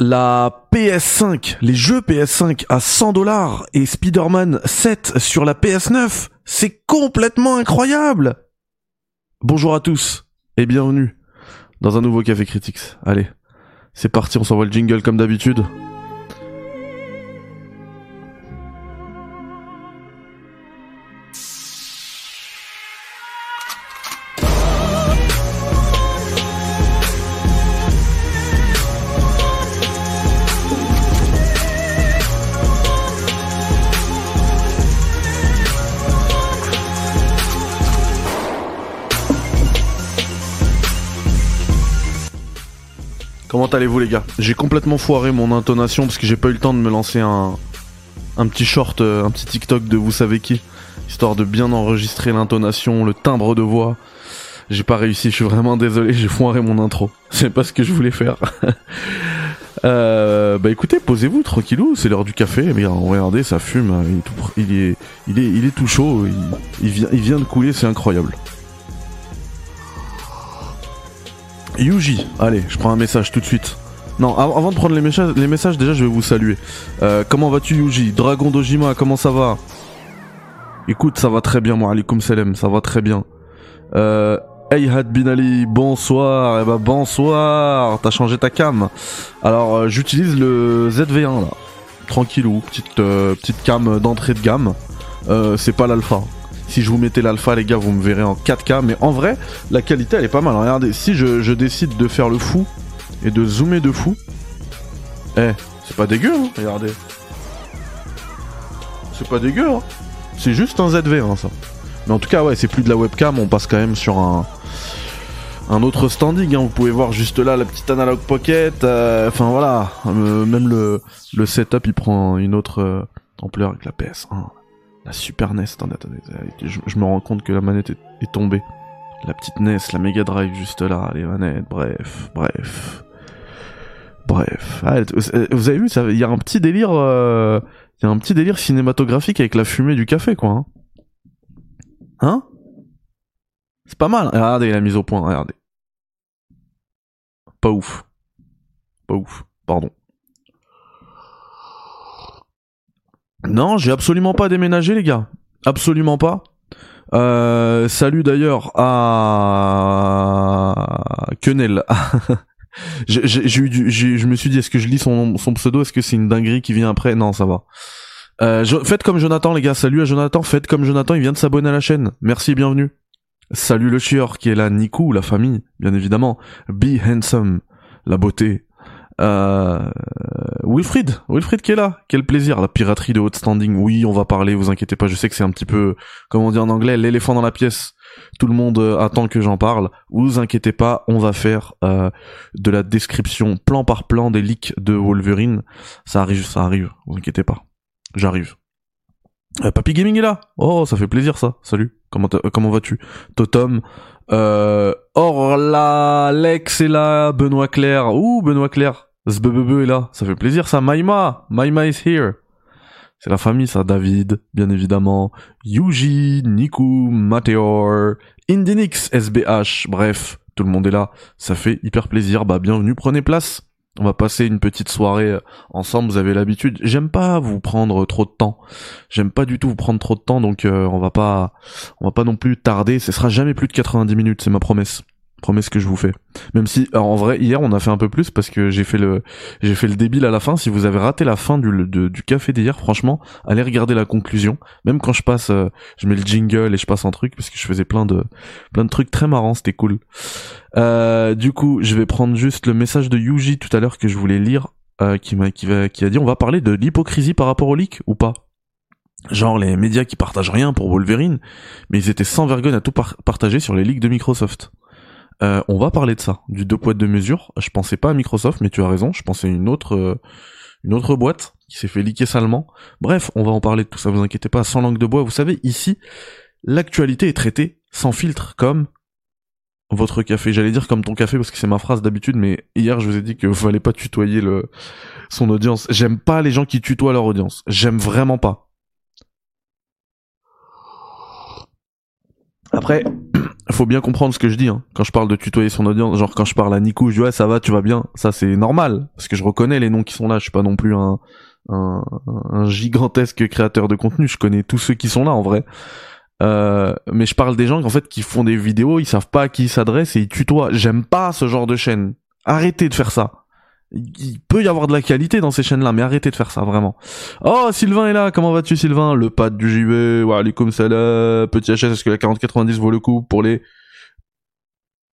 la PS5, les jeux PS5 à 100 dollars et Spider-Man 7 sur la PS9. C'est complètement incroyable. Bonjour à tous et bienvenue dans un nouveau Café Critics. Allez, c'est parti, on s'envoie le jingle comme d'habitude. Allez-vous les gars? J'ai complètement foiré mon intonation parce que j'ai pas eu le temps de me lancer un, un petit short, euh, un petit TikTok de vous savez qui, histoire de bien enregistrer l'intonation, le timbre de voix. J'ai pas réussi, je suis vraiment désolé, j'ai foiré mon intro. C'est pas ce que je voulais faire. euh, bah écoutez, posez-vous tranquillou, c'est l'heure du café. Mais regardez, ça fume, il est tout, il est, il est, tout chaud, il vient, il vient de couler, c'est incroyable. Yuji, allez, je prends un message tout de suite. Non, av- avant de prendre les messages, les messages déjà, je vais vous saluer. Euh, comment vas-tu, Yuji? Dragon Dojima, comment ça va? Écoute, ça va très bien, moi, alaikum salam, ça va très bien. Euh, Ayhad Bin Ali, bonsoir, eh ben bonsoir, t'as changé ta cam. Alors, euh, j'utilise le ZV1 là, tranquillou, petite euh, petite cam d'entrée de gamme. C'est pas l'alpha. Si je vous mettais l'alpha, les gars, vous me verrez en 4K. Mais en vrai, la qualité, elle est pas mal. Regardez, si je, je décide de faire le fou et de zoomer de fou, eh, c'est pas dégueu, hein, regardez. C'est pas dégueu, hein. C'est juste un ZV, ça. Mais en tout cas, ouais, c'est plus de la webcam, on passe quand même sur un, un autre standing. Hein. Vous pouvez voir juste là la petite analog pocket. euh, Enfin voilà, Euh, même le, le setup, il prend une autre euh, ampleur avec la PS1. La Super NES, attendez, attendez, je, je me rends compte que la manette est, tombée. La petite NES, la Mega Drive juste là, les manettes, bref, bref. Bref. Ah, vous vous avez vu, il y a un petit délire, euh, y a un petit délire cinématographique avec la fumée du café, quoi. Hein, Hein? C'est pas mal. Regardez la mise au point, regardez. Pas ouf. Pas ouf, pardon. Non, j'ai absolument pas déménagé, les gars. Absolument pas. Euh, salut d'ailleurs à Quenel. Je me suis dit, est-ce que je lis son, pseudo? Est-ce que c'est une dinguerie qui vient après? Non, ça va. Euh, faites comme Jonathan, les gars. Salut à Jonathan. Faites comme Jonathan. Il vient de s'abonner à la chaîne. Merci bienvenue. Salut le chieur qui est là. Nikou, la famille, bien évidemment. Be handsome, la beauté. Euh, Wilfried, Wilfried qui est là. Quel plaisir. La piraterie de haute standing. Oui, on va parler. Vous inquiétez pas. Je sais que c'est un petit peu, comment on dit en anglais, l'éléphant dans la pièce. Tout le monde euh, attend que j'en parle. Vous inquiétez pas. On va faire euh, de la description plan par plan des leaks de Wolverine. Ça arrive, ça arrive. Vous inquiétez pas. J'arrive. Euh, Papy Gaming est là. Oh, ça fait plaisir ça. Salut. Comment euh, comment vas-tu? Totom. Euh, Orla, Lex est là. Benoît Claire. Ouh, Benoît Claire. Zbebebe est là. Ça fait plaisir ça. Maïma. Maïma is here. C'est la famille ça. David, bien évidemment. Yuji, Niku, Mateor, Indinix, SBH. Bref, tout le monde est là. Ça fait hyper plaisir. Bah, bienvenue. Prenez place. On va passer une petite soirée euh, ensemble, vous avez l'habitude. J'aime pas vous prendre trop de temps. J'aime pas du tout vous prendre trop de temps, donc euh, on va pas, on va pas non plus tarder. Ce sera jamais plus de 90 minutes, c'est ma promesse. Promesse que je vous fais. Même si, en vrai, hier on a fait un peu plus parce que j'ai fait le, j'ai fait le débile à la fin. Si vous avez raté la fin du, de- du café d'hier, franchement, allez regarder la conclusion. Même quand je passe, euh, je mets le jingle et je passe un truc parce que je faisais plein de, plein de trucs très marrants. C'était cool. Euh, du coup, je vais prendre juste le message de Yuji tout à l'heure que je voulais lire, euh, qui m'a, qui va, qui a dit, on va parler de l'hypocrisie par rapport au leak ou pas? Genre les médias qui partagent rien pour Wolverine, mais ils étaient sans vergogne à tout par- partager sur les leaks de Microsoft. Euh, on va parler de ça, du deux poids deux mesures. Je pensais pas à Microsoft, mais tu as raison, je pensais à une autre, euh, une autre boîte qui s'est fait leaker salement. Bref, on va en parler de tout ça, vous inquiétez pas, sans langue de bois. Vous savez, ici, l'actualité est traitée sans filtre, comme votre café. J'allais dire comme ton café parce que c'est ma phrase d'habitude, mais hier je vous ai dit que fallait pas tutoyer le son audience. J'aime pas les gens qui tutoient leur audience. J'aime vraiment pas. Après, faut bien comprendre ce que je dis hein. quand je parle de tutoyer son audience genre quand je parle à Nico je dis ouais ça va tu vas bien. Ça c'est normal. Parce que je reconnais les noms qui sont là. Je suis pas non plus un un, gigantesque créateur de contenu. Je connais tous ceux qui sont là en vrai. Euh, mais je parle des gens en fait qui font des vidéos. Ils savent pas à qui ils s'adressent et ils tutoient. J'aime pas ce genre de chaîne. Arrêtez de faire ça il peut y avoir de la qualité dans ces chaînes-là, mais arrêtez de faire ça, vraiment. Oh, Sylvain est là, comment vas-tu Sylvain? Le pad du JV, wa comme là, petit HS, est-ce que la 4090 vaut le coup pour les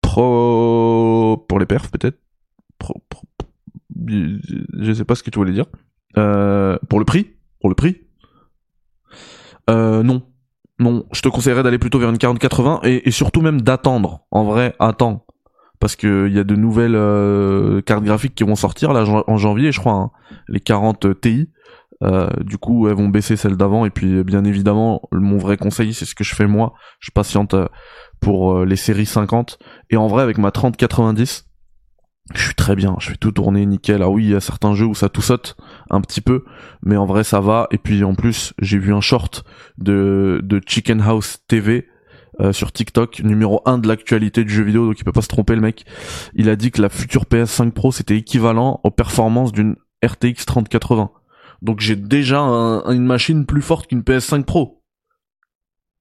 pro... pour les perfs peut-être? Pro... Je sais pas ce que tu voulais dire. Euh, pour le prix? Pour le prix? Euh, non. Non, je te conseillerais d'aller plutôt vers une 4080 et, et surtout même d'attendre. En vrai, attends parce que il y a de nouvelles euh, cartes graphiques qui vont sortir là en janvier, je crois, hein. les 40 Ti. Euh, du coup, elles vont baisser celles d'avant. Et puis, bien évidemment, mon vrai conseil, c'est ce que je fais moi. Je patiente euh, pour les séries 50. Et en vrai, avec ma 3090, je suis très bien. Je fais tout tourner nickel. Alors oui, il y a certains jeux où ça tout saute un petit peu, mais en vrai, ça va. Et puis, en plus, j'ai vu un short de, de Chicken House TV euh, sur TikTok, numéro 1 de l'actualité du jeu vidéo, donc il peut pas se tromper le mec. Il a dit que la future PS5 Pro c'était équivalent aux performances d'une RTX 3080. Donc j'ai déjà une machine plus forte qu'une PS5 Pro.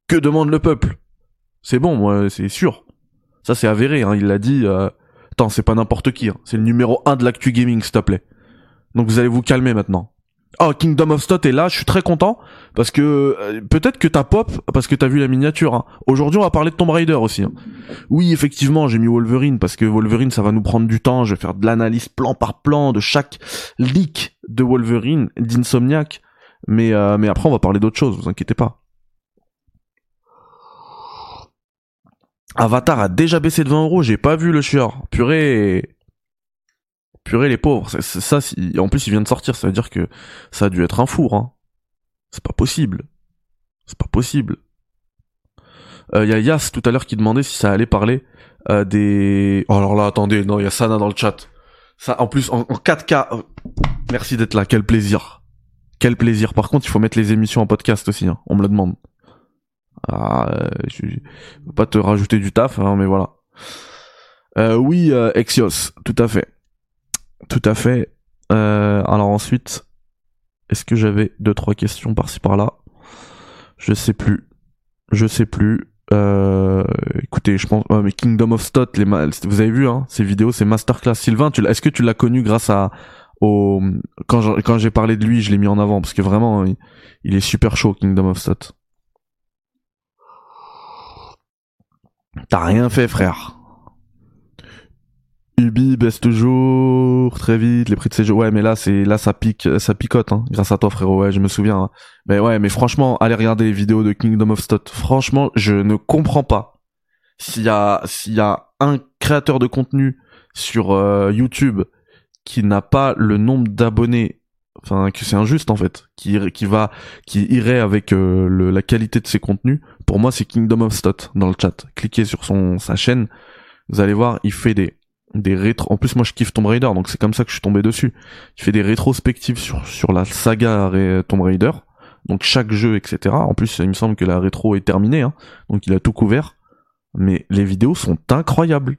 Que demande le peuple? C'est bon, moi, c'est sûr. Ça c'est avéré, hein, il l'a dit. Euh... Attends, c'est pas n'importe qui, hein. c'est le numéro 1 de l'actu gaming, s'il te plaît. Donc vous allez vous calmer maintenant. Oh, Kingdom of Stot est là, je suis très content parce que euh, peut-être que t'as pop parce que t'as vu la miniature. Hein. Aujourd'hui, on va parler de Tomb Raider aussi. Hein. Oui, effectivement, j'ai mis Wolverine parce que Wolverine, ça va nous prendre du temps. Je vais faire de l'analyse plan par plan de chaque leak de Wolverine, d'Insomniac. Mais euh, mais après, on va parler d'autre chose. Vous inquiétez pas. Avatar a déjà baissé de 20 euros. J'ai pas vu le chieur. Purée purée les pauvres. Ça, en plus il vient de sortir, ça veut dire que ça a dû être un four. Hein. C'est pas possible. C'est pas possible. Il euh, y a Yas tout à l'heure qui demandait si ça allait parler euh, des. Oh alors là, attendez, non, il y a Sana dans le chat. Ça, en plus, en, 4K. Euh, merci d'être là, quel plaisir. Quel plaisir. Par contre, il faut mettre les émissions en podcast aussi. Hein. On me le demande. Ah, je vais pas te rajouter du taf, hein, mais voilà. oui, Exios, tout à fait. Tout à fait. Euh, alors ensuite, est-ce que j'avais deux trois questions par-ci par-là? Je sais plus. Je sais plus. Euh, écoutez, je pense, mais Kingdom of Stot, les vous avez vu hein, ces vidéos, c'est masterclass. Sylvain, est-ce que tu l'as connu grâce à au quand j'ai parlé de lui, je l'ai mis en avant parce que vraiment, il, est super chaud Kingdom of Stot. T'as rien fait, frère. Ubi baisse toujours très vite les prix de ces jeux. Ouais, mais là c'est là ça pique, ça picote hein, grâce à toi frérot. Ouais, je me souviens. Hein. Mais ouais, mais franchement, allez regarder les vidéos de Kingdom of Stot. Franchement, je ne comprends pas s'il y a s'il y a un créateur de contenu sur euh, YouTube qui n'a pas le nombre d'abonnés enfin que c'est injuste en fait qui qui va qui irait avec euh, la qualité de ses contenus pour moi c'est Kingdom of Stot dans le chat cliquez sur son sa chaîne vous allez voir il fait des des. En plus, moi, je kiffe Tomb Raider, donc c'est comme ça que je suis tombé dessus. Il fait des rétrospectives sur sur la saga Tomb Raider, donc chaque jeu, etc. En plus, il me semble que la rétro est terminée, hein, donc il a tout couvert. Mais les vidéos sont incroyables.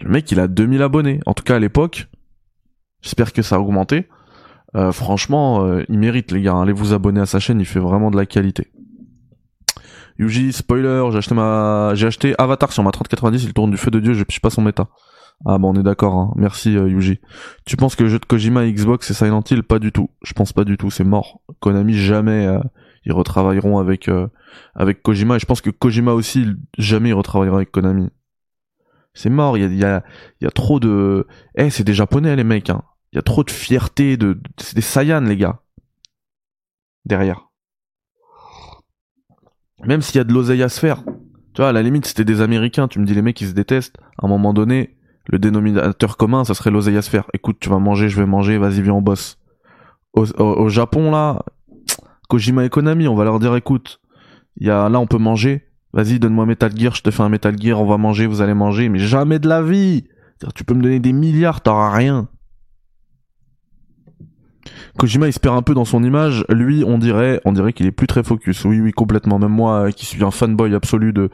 Le mec, il a 2000 abonnés. En tout cas, à l'époque. J'espère que ça a augmenté. Euh, franchement, euh, il mérite, les gars. Allez vous abonner à sa chaîne, il fait vraiment de la qualité. Yuji, spoiler, j'ai acheté ma, j'ai acheté Avatar sur ma 3090, il tourne du feu de dieu, je piche pas son méta. Ah bon, on est d'accord, hein. merci euh, Yuji. Tu penses que le jeu de Kojima Xbox et Silent Hill? Pas du tout. Je pense pas du tout, c'est mort. Konami jamais euh, ils retravailleront avec euh, avec Kojima et je pense que Kojima aussi jamais il retravaillera avec Konami. C'est mort, il y a y a, y a trop de Eh, c'est des japonais les mecs hein. Il y a trop de fierté de c'est des Saiyans les gars. Derrière. Même s'il y a de l'oseille à se faire. Tu vois, à la limite, c'était des Américains, tu me dis les mecs ils se détestent. À un moment donné, le dénominateur commun, ça serait l'oseille à se. Écoute, tu vas manger, je vais manger, vas-y, viens, on bosse. Au, Japon, là, Kojima Economy, on va leur dire, écoute, y a, là, on peut manger. Vas-y, donne-moi Metal Gear, je te fais un Metal Gear, on va manger, vous allez manger, mais jamais de la vie. Tu peux me donner des milliards, t'auras rien. Kojima il se perd un peu dans son image. Lui, on dirait, on dirait qu'il est plus très focus. Oui, oui, complètement. Même moi, euh, qui suis un fanboy absolu de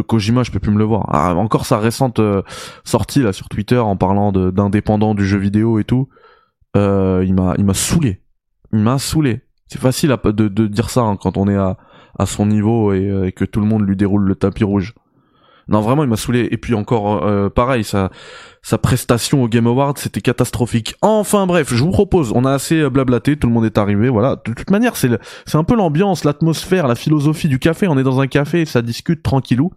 Kojima, je peux plus me le voir. Ah, encore sa récente euh, sortie là sur Twitter en parlant d'indépendant du jeu vidéo et tout. Euh, il m'a, il m'a saoulé. Il m'a saoulé. C'est facile de, dire ça hein, quand on est à son niveau et que tout le monde lui déroule le tapis rouge. Non, vraiment, il m'a saoulé. Et puis encore, euh, pareil, sa, sa prestation au Game Awards, c'était catastrophique. Enfin bref, je vous propose, on a assez euh, blablaté, tout le monde est arrivé, voilà. De toute manière, c'est c'est un peu l'ambiance, l'atmosphère, la philosophie du café. On est dans un café, ça discute tranquillou.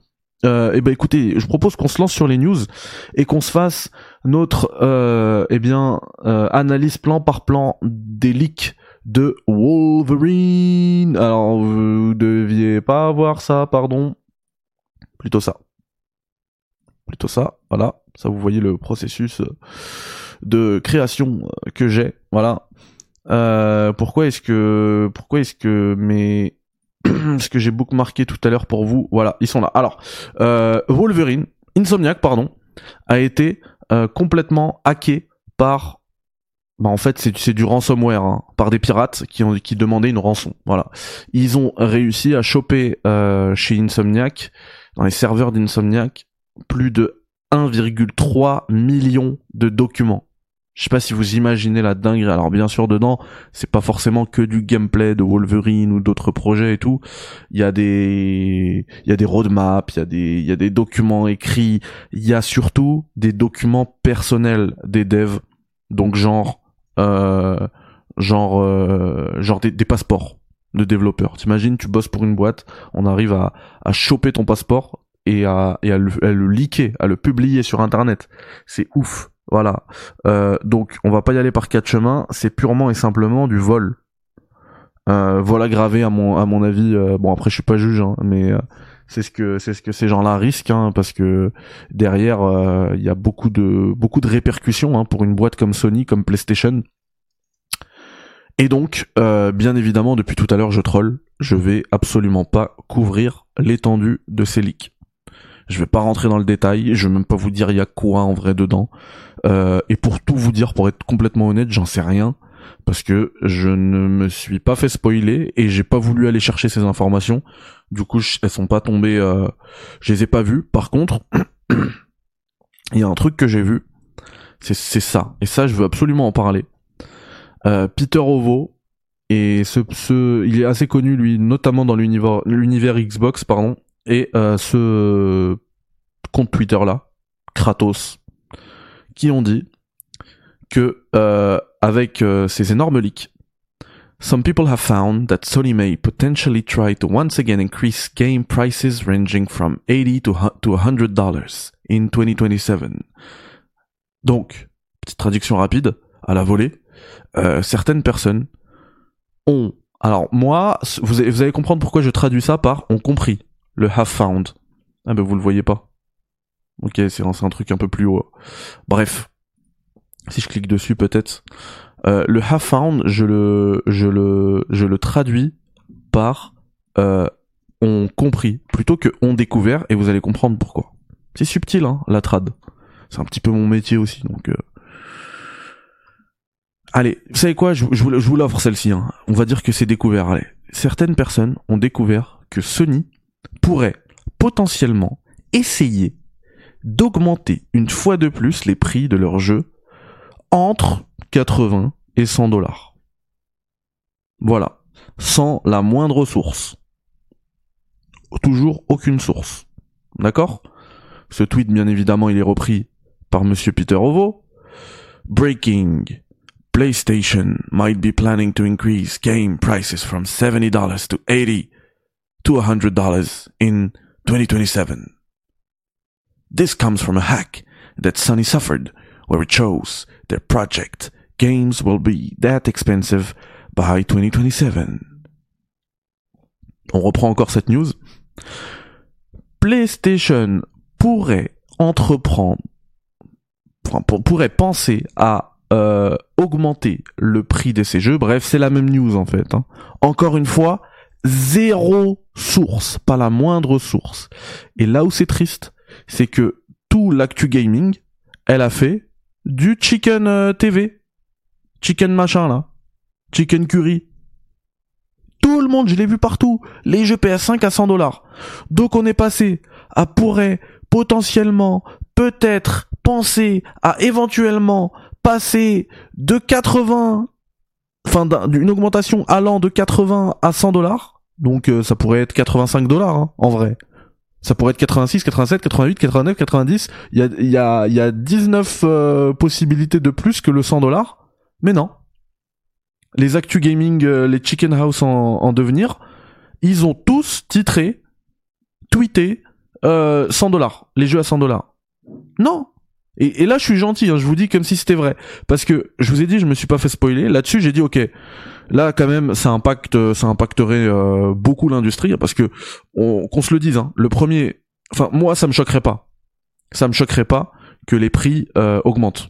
Euh, et eh ben écoutez, je propose qu'on se lance sur les news et qu'on se fasse notre euh, eh bien euh, analyse plan par plan des leaks de Wolverine. Alors vous deviez pas avoir ça, pardon. Plutôt ça plutôt ça, voilà. Ça, vous voyez le processus euh, de création euh, que j'ai, voilà. Euh, pourquoi est-ce que, pourquoi est-ce que mes, ce que j'ai bookmarké tout à l'heure pour vous, voilà, ils sont là. Alors, Wolverine, Insomniac, pardon, a été complètement hacké par bah en fait c'est du ransomware hein, par des pirates qui ont qui demandaient une rançon voilà ils ont réussi à choper chez Insomniac dans les serveurs d'Insomniac plus de 1,3 million de documents. Je sais pas si vous imaginez la dinguerie. Alors bien sûr dedans, c'est pas forcément que du gameplay de Wolverine ou d'autres projets et tout. Il y a des il y a des roadmaps, il y a des il y a des documents écrits, il y a surtout des documents personnels des devs. Donc genre euh, genre euh, genre des, passeports de développeurs. T'imagines, tu bosses pour une boîte, on arrive à, à choper ton passeport, et à, et à, le, à le leaker, à le publier sur internet. C'est ouf. Voilà. Euh, donc on va pas y aller par quatre chemins, c'est purement et simplement du vol. Euh, vol aggravé à mon à mon avis. Euh, bon après je suis pas juge, hein, mais euh, c'est ce que c'est ce que ces gens-là risquent, hein, parce que derrière euh, il y a beaucoup de beaucoup de répercussions hein, pour une boîte comme Sony, comme PlayStation. Et donc, euh, bien évidemment, depuis tout à l'heure, je troll. Je vais absolument pas couvrir l'étendue de ces leaks. Je vais pas rentrer dans le détail, je vais même pas vous dire il y a quoi en vrai dedans. Euh, et pour tout vous dire, pour être complètement honnête, j'en sais rien parce que je ne me suis pas fait spoiler et j'ai pas voulu aller chercher ces informations. Du coup, elles sont pas tombées, euh, je les ai pas vues. Par contre, il y a un truc que j'ai vu, c'est ça. Et ça, je veux absolument en parler. Euh, Peter Ovo et ce, ce, il est assez connu lui, notamment dans l'univers, l'univers Xbox, pardon. Et euh, ce compte Twitter là, Kratos, qui ont dit que euh, avec euh, ces énormes leaks, some people have found that Sony may potentially try to once again increase game prices ranging from 80 to to 100 dollars in 2027. Donc, petite traduction rapide à la volée, euh, certaines personnes ont alors moi, vous allez, comprendre pourquoi je traduis ça par ont compris le have found. Ah ben vous le voyez pas. Ok, c'est un, truc un peu plus haut. Bref, si je clique dessus peut-être. Euh, le have found, je le, je le, je le traduis par euh, on compris plutôt que on découvert et vous allez comprendre pourquoi. C'est subtil, hein, la trad. C'est un petit peu mon métier aussi, donc. Euh... Allez, vous savez quoi? Je, vous, vous l'offre celle-ci. Hein. On va dire que c'est découvert. Allez, certaines personnes ont découvert que Sony pourrait potentiellement essayer d'augmenter une fois de plus les prix de leurs jeux entre 80 et 100 dollars. Voilà. Sans la moindre source. Toujours aucune source. D'accord? Ce tweet, bien évidemment, il est repris par monsieur Peter Ovo. Breaking. PlayStation might be planning to increase game prices from $70 to 80 to $100 in 2027. This comes from a hack that Sony suffered, where it shows their project games will be that expensive by 2027. On reprend encore cette news. PlayStation pourrait entreprendre, pourrait penser à euh, augmenter le prix de ses jeux. Bref, c'est la même news en fait. Hein. Encore une fois, zéro source, pas la moindre source. Et là où c'est triste, c'est que tout l'actu gaming, elle a fait du chicken euh, TV, chicken machin là. Chicken Curry. Tout le monde, je l'ai vu partout. Les jeux PS5 à 100 dollars. Donc on est passé à pourrait potentiellement, peut-être, penser à éventuellement passer de 80, enfin d'une augmentation allant de 80 à 100 dollars. Donc euh, ça pourrait être 85 dollars hein, en vrai. Ça pourrait être 86, 87, 88, 89, 90. Il y a, y a, y a 19 euh, possibilités de plus que le 100 dollars. Mais non. Les Actu Gaming, euh, les Chicken House en, en, devenir, ils ont tous titré, tweeté, 100 dollars. Les jeux à 100 dollars. Non. Et, là, je suis gentil, hein, je vous dis comme si c'était vrai. Parce que, je vous ai dit, je me suis pas fait spoiler. Là-dessus, j'ai dit, ok, là, quand même, ça impacte, ça impacterait euh, beaucoup l'industrie. Parce que, qu'on se le dise, hein, le premier... Enfin, moi, ça me choquerait pas. Ça me choquerait pas que les prix euh, augmentent.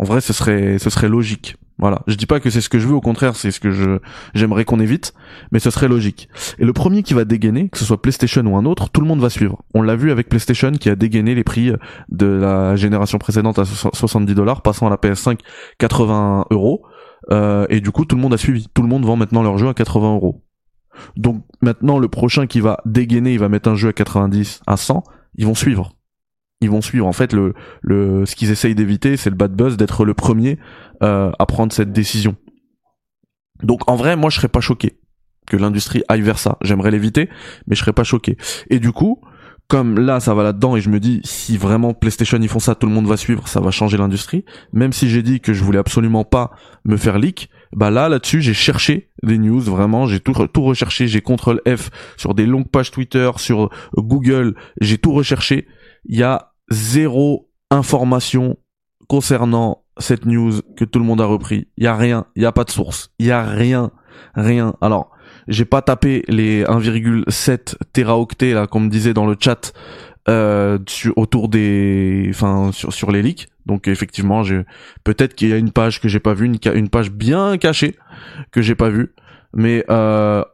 En vrai, ce serait, ce serait logique. Voilà. Je dis pas que c'est ce que je veux, au contraire, c'est ce que je j'aimerais qu'on évite, mais ce serait logique. Et le premier qui va dégainer, que ce soit PlayStation ou un autre, tout le monde va suivre. On l'a vu avec PlayStation qui a dégainé les prix de la génération précédente à 70 dollars, passant à la PS5 80 euros. Euh, et du coup, tout le monde a suivi. Tout le monde vend maintenant leur jeu à 80 euros. Donc maintenant, le prochain qui va dégainer, il va mettre un jeu à 90, à 100, ils vont suivre ils vont suivre. En fait, le, le, ce qu'ils essayent d'éviter, c'est le bad buzz d'être le premier euh, à prendre cette décision. Donc en vrai, moi, je serais pas choqué que l'industrie aille vers ça. J'aimerais l'éviter, mais je serais pas choqué. Et du coup, comme là, ça va là-dedans, et je me dis, si vraiment PlayStation ils font ça, tout le monde va suivre, ça va changer l'industrie. Même si j'ai dit que je voulais absolument pas me faire leak, bah là, là-dessus, j'ai cherché des news, vraiment, j'ai tout, tout recherché, j'ai CTRL F sur des longues pages Twitter, sur Google, j'ai tout recherché. Il y a zéro information concernant cette news que tout le monde a repris. Il y a rien, il y a pas de source, il y a rien, rien. Alors, j'ai pas tapé les 1,7 teraoctets là comme me disait dans le chat euh, autour des enfin sur sur les leaks. Donc effectivement, j'ai peut-être qu'il y a une page que j'ai pas vue, une, une page bien cachée que j'ai pas vue, mais euh,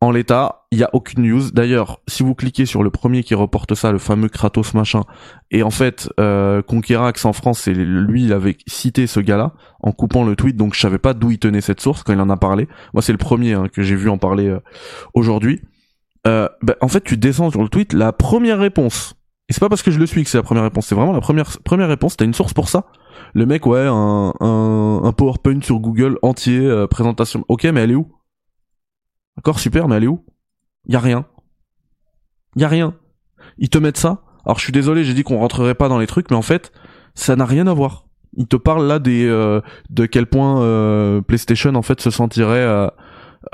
en l'état, il y a aucune news. D'ailleurs, si vous cliquez sur le premier qui reporte ça, le fameux Kratos machin, et en fait, euh, Conquerax en France, c'est lui, il avait cité ce gars-là en coupant le tweet, donc je savais pas d'où il tenait cette source quand il en a parlé. Moi, c'est le premier hein, que j'ai vu en parler euh, aujourd'hui. Euh, bah, en fait, tu descends sur le tweet, la première réponse. Et c'est pas parce que je le suis que c'est la première réponse, c'est vraiment la première première réponse. T'as une source pour ça Le mec, ouais, un, un, un PowerPoint sur Google entier, euh, présentation. Ok, mais elle est où? D'accord, super, mais elle est où? Y a rien. Y a rien. Ils te mettent ça? Alors je suis désolé, j'ai dit qu'on rentrerait pas dans les trucs, mais en fait, ça n'a rien à voir. Ils te parlent là des euh, de quel point euh, PlayStation en fait se sentirait euh,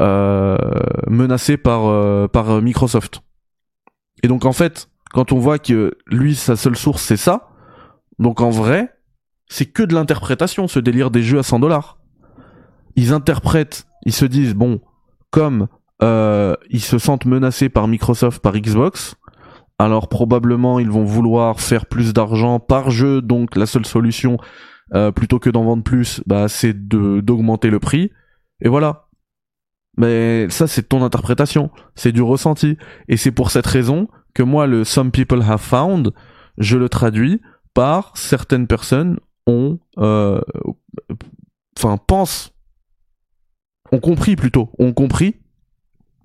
euh menacé par par Microsoft. Et donc en fait, quand on voit que lui sa seule source c'est ça, donc en vrai, c'est que de l'interprétation, ce délire des jeux à 100 dollars. Ils interprètent, ils se disent bon, comme euh, ils se sentent menacés par Microsoft, par Xbox, alors probablement ils vont vouloir faire plus d'argent par jeu, donc la seule solution, euh, plutôt que d'en vendre plus, bah, c'est d'augmenter le prix. Et voilà. Mais ça, c'est ton interprétation, c'est du ressenti. Et c'est pour cette raison que moi, le Some People Have Found, je le traduis par certaines personnes ont, euh, enfin, pensent ont compris plutôt, ont compris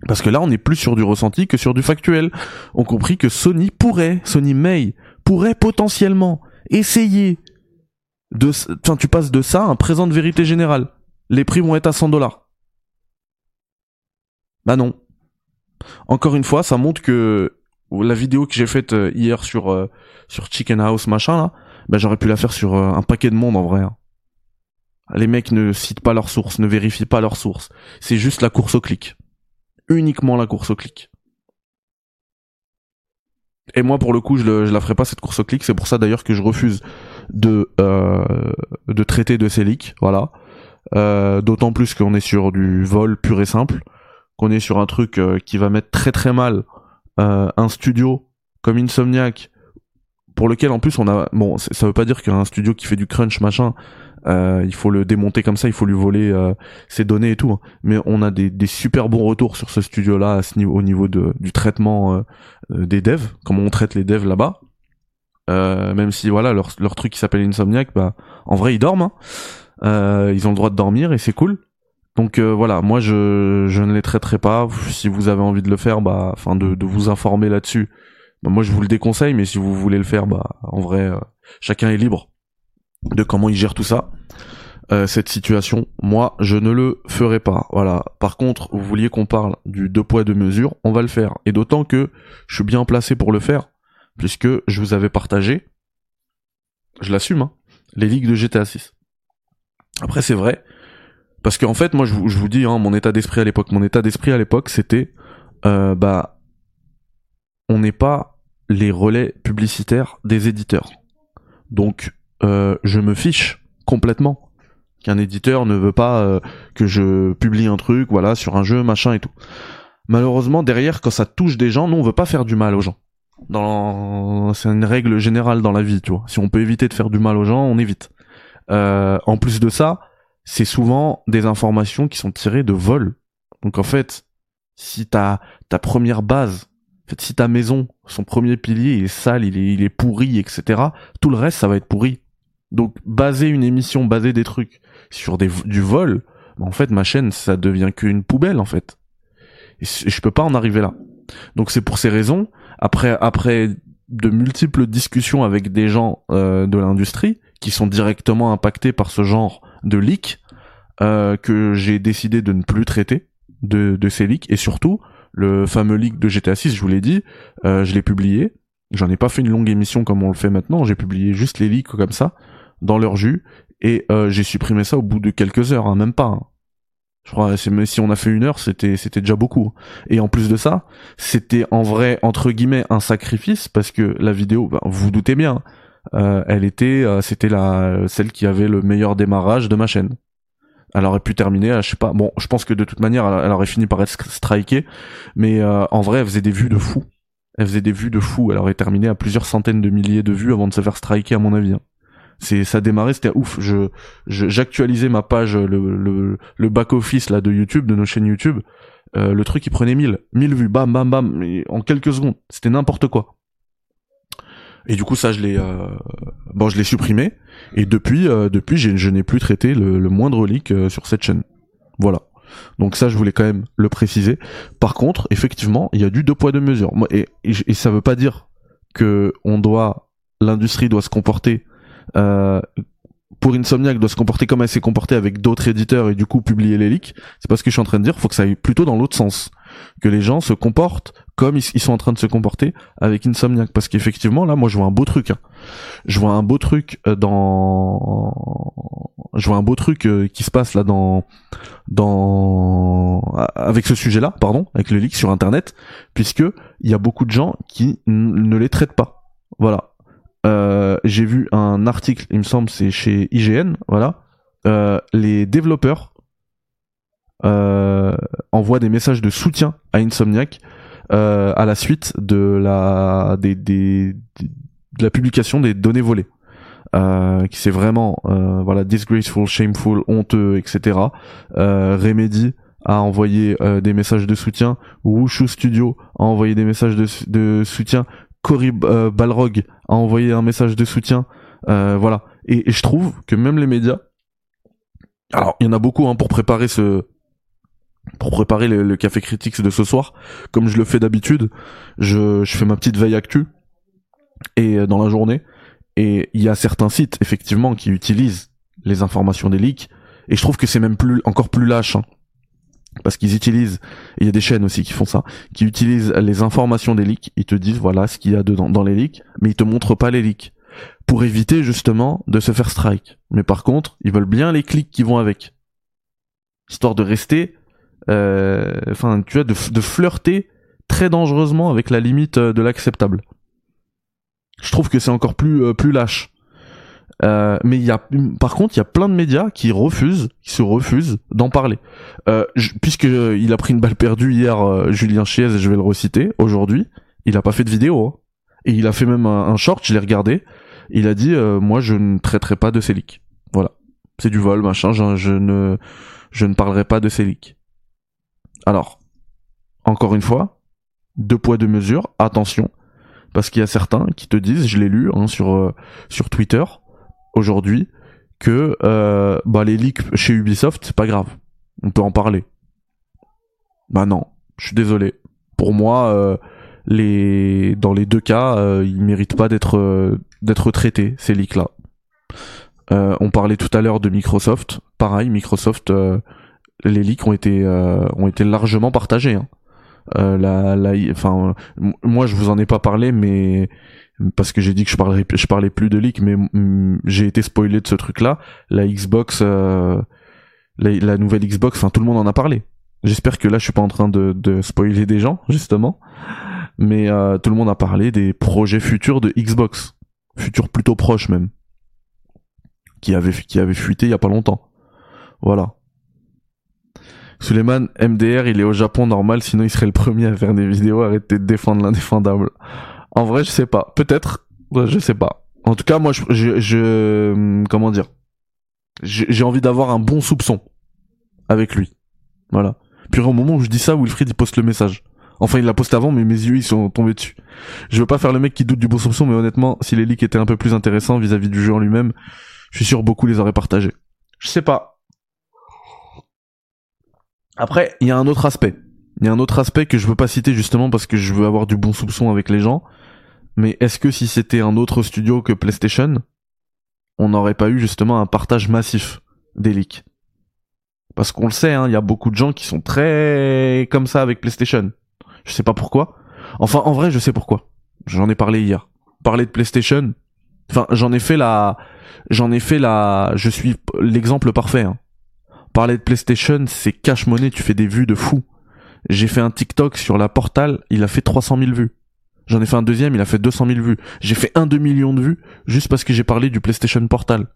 parce que là, on est plus sur du ressenti que sur du factuel. On compris que Sony pourrait, Sony May, pourrait potentiellement essayer de, enfin, tu passes de ça à un présent de vérité générale. Les prix vont être à 100 dollars. Bah non. Encore une fois, ça montre que la vidéo que j'ai faite euh, hier sur euh, sur Chicken House machin là, bah j'aurais pu la faire sur euh, un paquet de monde en vrai. Hein. Les mecs ne citent pas leurs sources, ne vérifient pas leurs sources. C'est juste la course au clic. Uniquement la course au clic. Et moi, pour le coup, je, le, je la ferai pas cette course au clic. C'est pour ça d'ailleurs que je refuse de euh, de traiter de ces leaks. Voilà. Euh, D'autant plus qu'on est sur du vol pur et simple, qu'on est sur un truc euh, qui va mettre très très mal un studio comme Insomniac, pour lequel en plus on a bon, ça veut pas dire qu'un studio qui fait du crunch machin, euh, il faut le démonter comme ça, il faut lui voler euh, ses données et tout. Hein. Mais on a des, super bons retours sur ce studio-là à ce niveau, au niveau du traitement euh, des devs, comment on traite les devs là-bas. même si voilà leur, leur truc qui s'appelle Insomniac, bah en vrai ils dorment. Hein. ils ont le droit de dormir et c'est cool. Donc euh, voilà, moi je, je ne les traiterai pas. Si vous avez envie de le faire, bah, enfin de, de vous informer là-dessus, bah, moi je vous le déconseille. Mais si vous voulez le faire, bah en vrai, euh, chacun est libre de comment il gère tout ça. Euh, cette situation, moi je ne le ferai pas. Voilà. Par contre, vous vouliez qu'on parle du deux poids deux mesures, on va le faire. Et d'autant que je suis bien placé pour le faire, puisque je vous avais partagé, je l'assume, hein, les ligues de GTA 6. Après c'est vrai, parce qu'en fait, moi, je vous, je vous dis, hein, mon état d'esprit à l'époque, mon état d'esprit à l'époque, c'était, euh, bah, on n'est pas les relais publicitaires des éditeurs. Donc, euh, je me fiche complètement qu'un éditeur ne veut pas euh, que je publie un truc, voilà, sur un jeu, machin et tout. Malheureusement, derrière, quand ça touche des gens, nous, on veut pas faire du mal aux gens. C'est une règle générale dans la vie, tu vois. Si on peut éviter de faire du mal aux gens, on évite. Euh, en plus de ça, c'est souvent des informations qui sont tirées de vol. Donc en fait, si ta ta première base, si ta maison, son premier pilier est sale, il est, pourri, etc., tout le reste, ça va être pourri. Donc baser une émission, baser des trucs sur du vol, bah, en fait, ma chaîne, ça devient qu'une poubelle, en fait. Et je peux pas en arriver là. Donc c'est pour ces raisons, après, après de multiples discussions avec des gens euh, de l'industrie qui sont directement impactés par ce genre de leaks euh, que j'ai décidé de ne plus traiter de, de ces leaks et surtout le fameux leak de GTA 6 je vous l'ai dit euh, je l'ai publié j'en ai pas fait une longue émission comme on le fait maintenant j'ai publié juste les leaks comme ça dans leur jus et euh, j'ai supprimé ça au bout de quelques heures hein, même pas hein. je crois si on a fait une heure c'était c'était déjà beaucoup et en plus de ça c'était en vrai entre guillemets un sacrifice parce que la vidéo ben, vous vous doutez bien euh, elle était, c'était la celle qui avait le meilleur démarrage de ma chaîne. Elle aurait pu terminer, je sais pas. Bon, je pense que de toute manière, elle, aurait fini par être strikée, mais euh, en vrai, elle faisait des vues de fou. Elle faisait des vues de fou. Elle aurait terminé à plusieurs centaines de milliers de vues avant de se faire striker, à mon avis. Hein. C'est, ça démarrait, c'était ouf. Je, j'actualisais ma page, le, le, le back office là de YouTube, de nos chaînes YouTube. le truc, il prenait 1000, 1000 vues, bam, bam, bam, en quelques secondes. C'était n'importe quoi. Et du coup, ça, je l'ai, euh, bon, je l'ai supprimé. Et depuis, euh, depuis, je n'ai plus traité le, moindre leak euh, sur cette chaîne. Voilà. Donc ça, je voulais quand même le préciser. Par contre, effectivement, il y a du deux poids deux mesures. Et, et, et ça veut pas dire que on doit, l'industrie doit se comporter euh, pour Insomniac doit se comporter comme elle s'est comportée avec d'autres éditeurs et du coup publier les leaks, c'est pas ce que je suis en train de dire, faut que ça aille plutôt dans l'autre sens. Que les gens se comportent comme ils, sont en train de se comporter avec Insomniac. Parce qu'effectivement, là, moi, je vois un beau truc. Hein. Je vois un beau truc euh, dans... Je vois un beau truc euh, qui se passe là dans... dans Avec ce sujet-là, pardon, avec le leak sur Internet, puisque il y a beaucoup de gens qui ne les traitent pas. Voilà. Euh, j'ai vu un article, il me semble, c'est chez IGN, voilà. Les développeurs euh, envoient des messages de soutien à Insomniac euh, à la suite de la des, des, de la publication des données volées. Euh, qui c'est vraiment euh, voilà disgraceful, shameful, honteux, etc. Remedy a envoyé des messages de soutien, Wushu Studio a envoyé des messages de, de soutien, Cory Balrog a envoyé un message de soutien, voilà. Et, et, je trouve que même les médias, alors il y en a beaucoup hein, pour préparer ce pour préparer le, café critique de ce soir, comme je le fais d'habitude, je, je fais ma petite veille actu et euh, dans la journée. Et il y a certains sites effectivement qui utilisent les informations des leaks et je trouve que c'est même plus encore plus lâche. Hein. parce qu'ils utilisent, il y a des chaînes aussi qui font ça, qui utilisent les informations des leaks, ils te disent voilà ce qu'il y a dedans dans les leaks, mais ils te montrent pas les leaks pour éviter justement de se faire strike. Mais par contre, ils veulent bien les clics qui vont avec, histoire de rester enfin, tu vois, de, de, flirter très dangereusement avec la limite euh, de l'acceptable. Je trouve que c'est encore plus euh, plus lâche. Euh, mais il y a, par contre, il y a plein de médias qui refusent, qui se refusent d'en parler. Euh, puisque il a pris une balle perdue hier, Julien Chiez, et je vais le reciter aujourd'hui, il a pas fait de vidéo. Hein. Et il a fait même un, short, je l'ai regardé. Il a dit, moi, je ne traiterai pas de ces leaks. Voilà, c'est du vol, machin. Je, je, ne, je ne parlerai pas de ces leaks. Alors, encore une fois, deux poids deux mesures, attention, parce qu'il y a certains qui te disent, je l'ai lu hein, sur euh, sur Twitter aujourd'hui, que euh, bah les leaks chez Ubisoft c'est pas grave. On peut en parler. Bah non, je suis désolé. Pour moi, euh, les dans les deux cas, euh, ils méritent pas d'être d'être traités ces leaks là. Euh, on parlait tout à l'heure de Microsoft. Pareil, Microsoft, les leaks ont été ont été largement partagés. Hein. la, la, enfin, moi je vous en ai pas parlé, mais parce que j'ai dit que je parlais je parlais plus de leaks, mais j'ai été spoilé de ce truc là. La Xbox, la, la nouvelle Xbox, enfin tout le monde en a parlé. J'espère que là je suis pas en train de, de spoiler des gens justement, mais euh, tout le monde a parlé des projets futurs de Xbox, futurs plutôt proches même, qui avaient qui avait fuité il y a pas longtemps. Voilà. Suleiman, MDR, il est au Japon normal, sinon il serait le premier à faire des vidéos, arrêter de défendre l'indéfendable. En vrai, je sais pas. Peut-être. Je sais pas. En tout cas, moi, je, je, comment dire, j'ai envie d'avoir un bon soupçon avec lui. Voilà. Puis au moment où je dis ça, Wilfried il poste le message. Enfin, il l'a posté avant, mais mes yeux ils sont tombés dessus. Je veux pas faire le mec qui doute du bon soupçon, mais honnêtement, si les leaks étaient un peu plus intéressants vis-à-vis du jeu en lui-même, je suis sûr beaucoup les auraient partagés. Je sais pas. Après, il y a un autre aspect. Il y a un autre aspect que je veux pas citer justement parce que je veux avoir du bon soupçon avec les gens. Mais est-ce que si c'était un autre studio que PlayStation, on n'aurait pas eu justement un partage massif des leaks? Parce qu'on le sait, hein, il y a beaucoup de gens qui sont très comme ça avec PlayStation. Je sais pas pourquoi. Enfin, en vrai, je sais pourquoi. J'en ai parlé hier. Parler de PlayStation. Enfin, j'en ai fait la, j'en ai fait la, je suis l'exemple parfait. Hein. Parler de PlayStation, c'est cash money, tu fais des vues de fou. J'ai fait un TikTok sur la Portal, il a fait 300 000 vues. J'en ai fait un deuxième, il a fait 200 000 vues. J'ai fait un 2 millions de vues juste parce que j'ai parlé du PlayStation Portal.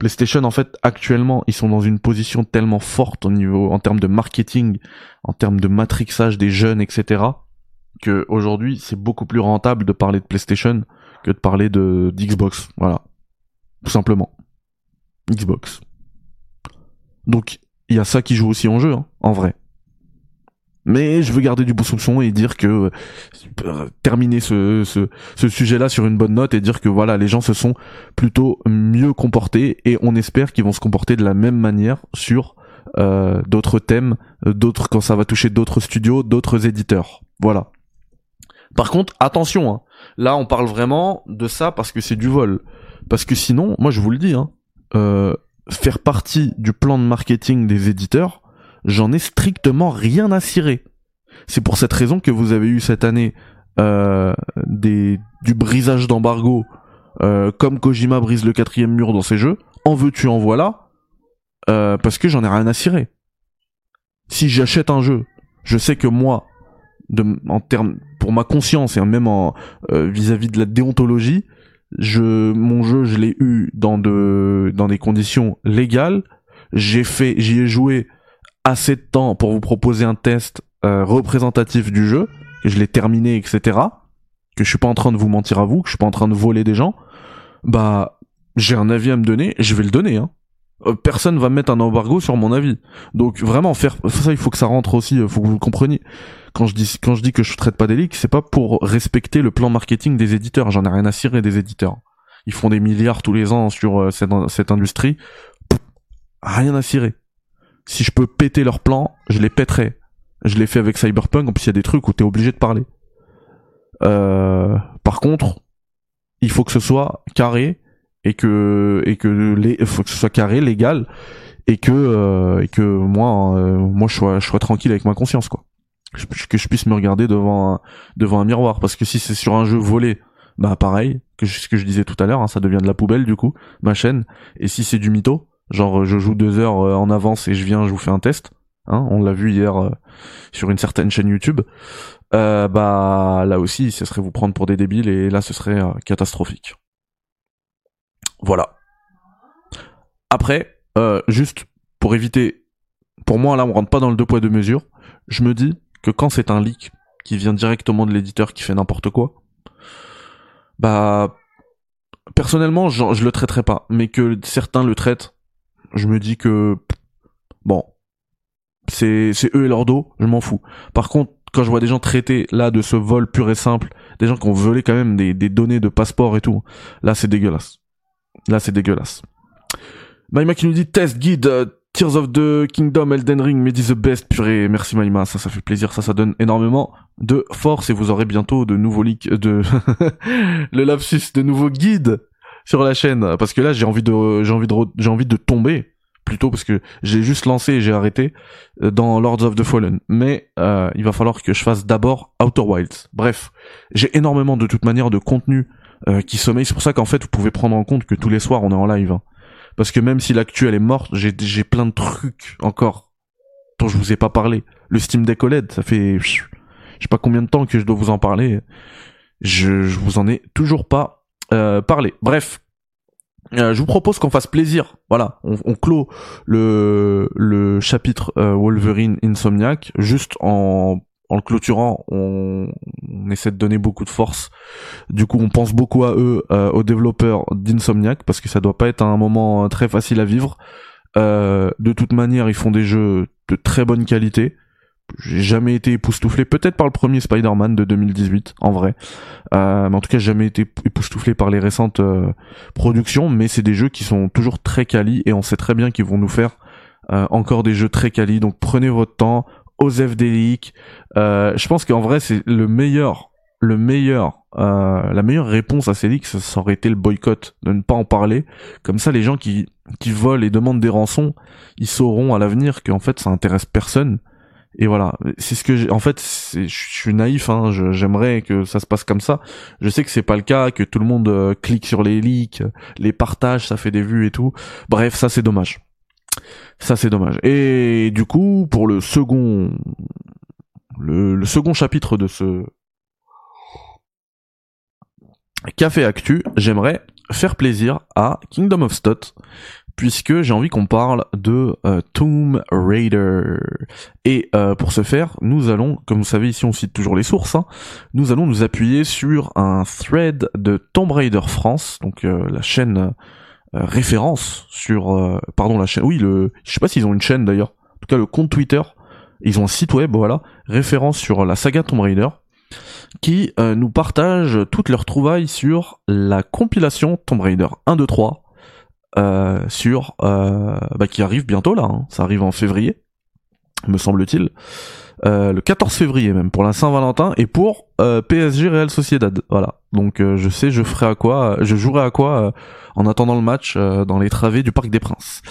PlayStation, en fait, actuellement, ils sont dans une position tellement forte au niveau, en termes de marketing, en termes de matrixage des jeunes, etc., que aujourd'hui, c'est beaucoup plus rentable de parler de PlayStation que de parler de d'Xbox. Voilà, tout simplement. Xbox. Donc, il y a ça qui joue aussi en jeu, hein, en vrai. Mais je veux garder du beau soupçon et dire que euh, terminer ce, ce, ce sujet-là sur une bonne note et dire que voilà les gens se sont plutôt mieux comportés et on espère qu'ils vont se comporter de la même manière sur euh, d'autres thèmes, euh, d'autres quand ça va toucher d'autres studios, d'autres éditeurs. Voilà. Par contre, attention, hein. là on parle vraiment de ça parce que c'est du vol. Parce que sinon, moi je vous le dis, hein, euh, faire partie du plan de marketing des éditeurs, j'en ai strictement rien à cirer. C'est pour cette raison que vous avez eu cette année euh, du brisage d'embargo, euh, comme Kojima brise le quatrième mur dans ses jeux. En veux-tu, en voilà, euh, parce que j'en ai rien à cirer. Si j'achète un jeu, je sais que moi, en termes pour ma conscience et même vis-à-vis -vis de la déontologie, je mon jeu je l'ai eu dans de dans des conditions légales. J'ai fait, j'y ai joué assez de temps pour vous proposer un test euh, représentatif du jeu, que je l'ai terminé, etc., que je suis pas en train de vous mentir à vous, que je suis pas en train de voler des gens, bah j'ai un avis à me donner, je vais le donner. Hein. Euh, personne va mettre un embargo sur mon avis. Donc vraiment faire ça, il faut que ça rentre aussi, il faut que vous compreniez. Quand je dis quand je dis que je traite pas des leaks, c'est pas pour respecter le plan marketing des éditeurs. J'en ai rien à cirer des éditeurs. Ils font des milliards tous les ans sur euh, cette, cette industrie. rien à cirer si je peux péter leur plan, je les pèterai. Je l'ai fait avec Cyberpunk, en plus il y a des trucs où t'es obligé de parler. Euh, par contre, il faut que ce soit carré et que et que les faut que ce soit carré, légal et que euh, et que moi euh, moi je sois je sois tranquille avec ma conscience quoi. Que je puisse me regarder devant un, devant un miroir parce que si c'est sur un jeu volé, bah pareil que ce que je disais tout à l'heure, hein, ça devient de la poubelle du coup ma chaîne et si c'est du mytho, Genre je joue deux heures euh, en avance et je viens, je vous fais un test. Hein, on l'a vu hier euh, sur une certaine chaîne YouTube. Euh, bah là aussi, ce serait vous prendre pour des débiles et là ce serait catastrophique. Voilà. Après, juste pour éviter, pour moi là on rentre pas dans le deux poids deux mesures. Je me dis que quand c'est un leak qui vient directement de l'éditeur qui fait n'importe quoi, bah personnellement je, je le traiterai pas, mais que certains le traitent je me dis que bon, c'est c'est eux et leur dos, je m'en fous. Par contre, quand je vois des gens traités là de ce vol pur et simple, des gens qui ont volé quand même des, des données de passeport et tout, là c'est dégueulasse. Là c'est dégueulasse. Maïma qui nous dit test guide euh, Tears of the Kingdom, Elden Ring, Medi the Best, purée, merci Maïma, ça, ça fait plaisir, ça, ça donne énormément de force et vous aurez bientôt de nouveaux leaks, de, le lapsus, de nouveaux guides sur la chaîne, parce que là, j'ai envie de, j'ai envie de, j'ai envie de tomber, plutôt parce que j'ai juste lancé et j'ai arrêté euh, dans Lords of the Fallen. Mais euh, il va falloir que je fasse d'abord Outer Wilds. Bref, j'ai énormément de toute manière de contenu euh, qui sommeille. C'est pour ça qu'en fait, vous pouvez prendre en compte que tous les soirs, on est en live. Hein. Parce que même si l'actu elle est morte, j'ai j'ai plein de trucs encore dont je vous ai pas parlé. Le Steam Deck OLED, ça fait je sais pas combien de temps que je dois vous en parler. Je, je vous en ai toujours pas euh, parlé. Bref, euh, je vous propose qu'on fasse plaisir. Voilà, on, on clôt le, le chapitre euh, Wolverine Insomniac juste en, en le clôturant. On, essaie de donner beaucoup de force. Du coup, on pense beaucoup à eux, euh, aux développeurs d'Insomniac, parce que ça doit pas être un moment très facile à vivre. de toute manière, ils font des jeux de très bonne qualité j'ai jamais été époustouflé, peut-être par le premier Spider-Man de 2018, en vrai. Euh, mais en tout cas, jamais été époustouflé par les récentes euh, productions, mais c'est des jeux qui sont toujours très quali et on sait très bien qu'ils vont nous faire euh, encore des jeux très quali. Donc prenez votre temps, osef des leaks. je pense qu'en vrai, c'est le meilleur, le meilleur, la meilleure réponse à ces leaks, ça aurait été le boycott, de ne pas en parler. Comme ça, les gens qui qui volent et demandent des rançons, ils sauront à l'avenir qu'en fait, ça intéresse personne et voilà, c'est ce que j'ai. En fait, je suis naïf. Hein, J'aimerais que ça se passe comme ça. Je sais que c'est pas le cas, que tout le monde euh, clique sur les leaks, les partages, ça fait des vues et tout. Bref, ça c'est dommage. Ça c'est dommage. Et du coup, pour le second, le, second chapitre de ce café actu, j'aimerais faire plaisir à Kingdom of Stot puisque j'ai envie qu'on parle de euh, Tomb Raider. Et euh, pour ce faire, nous allons, comme vous savez ici on cite toujours les sources, hein, nous allons nous appuyer sur un thread de Tomb Raider France, donc euh, la chaîne référence sur, pardon la chaîne, oui le, je sais pas s'ils ont une chaîne d'ailleurs, en tout cas le compte Twitter, ils ont un site web, voilà, référence sur la saga Tomb Raider qui nous partage toutes leurs trouvailles sur la compilation Tomb Raider 1, 2, 3, euh, sur euh, bah, qui arrive bientôt là, hein. ça arrive en février, me semble-t-il, euh, le 14 février même pour la Saint-Valentin et pour PSG Real Sociedad. Voilà, donc je sais je ferai à quoi, je jouerai à quoi en attendant le match dans les travées du Parc des Princes.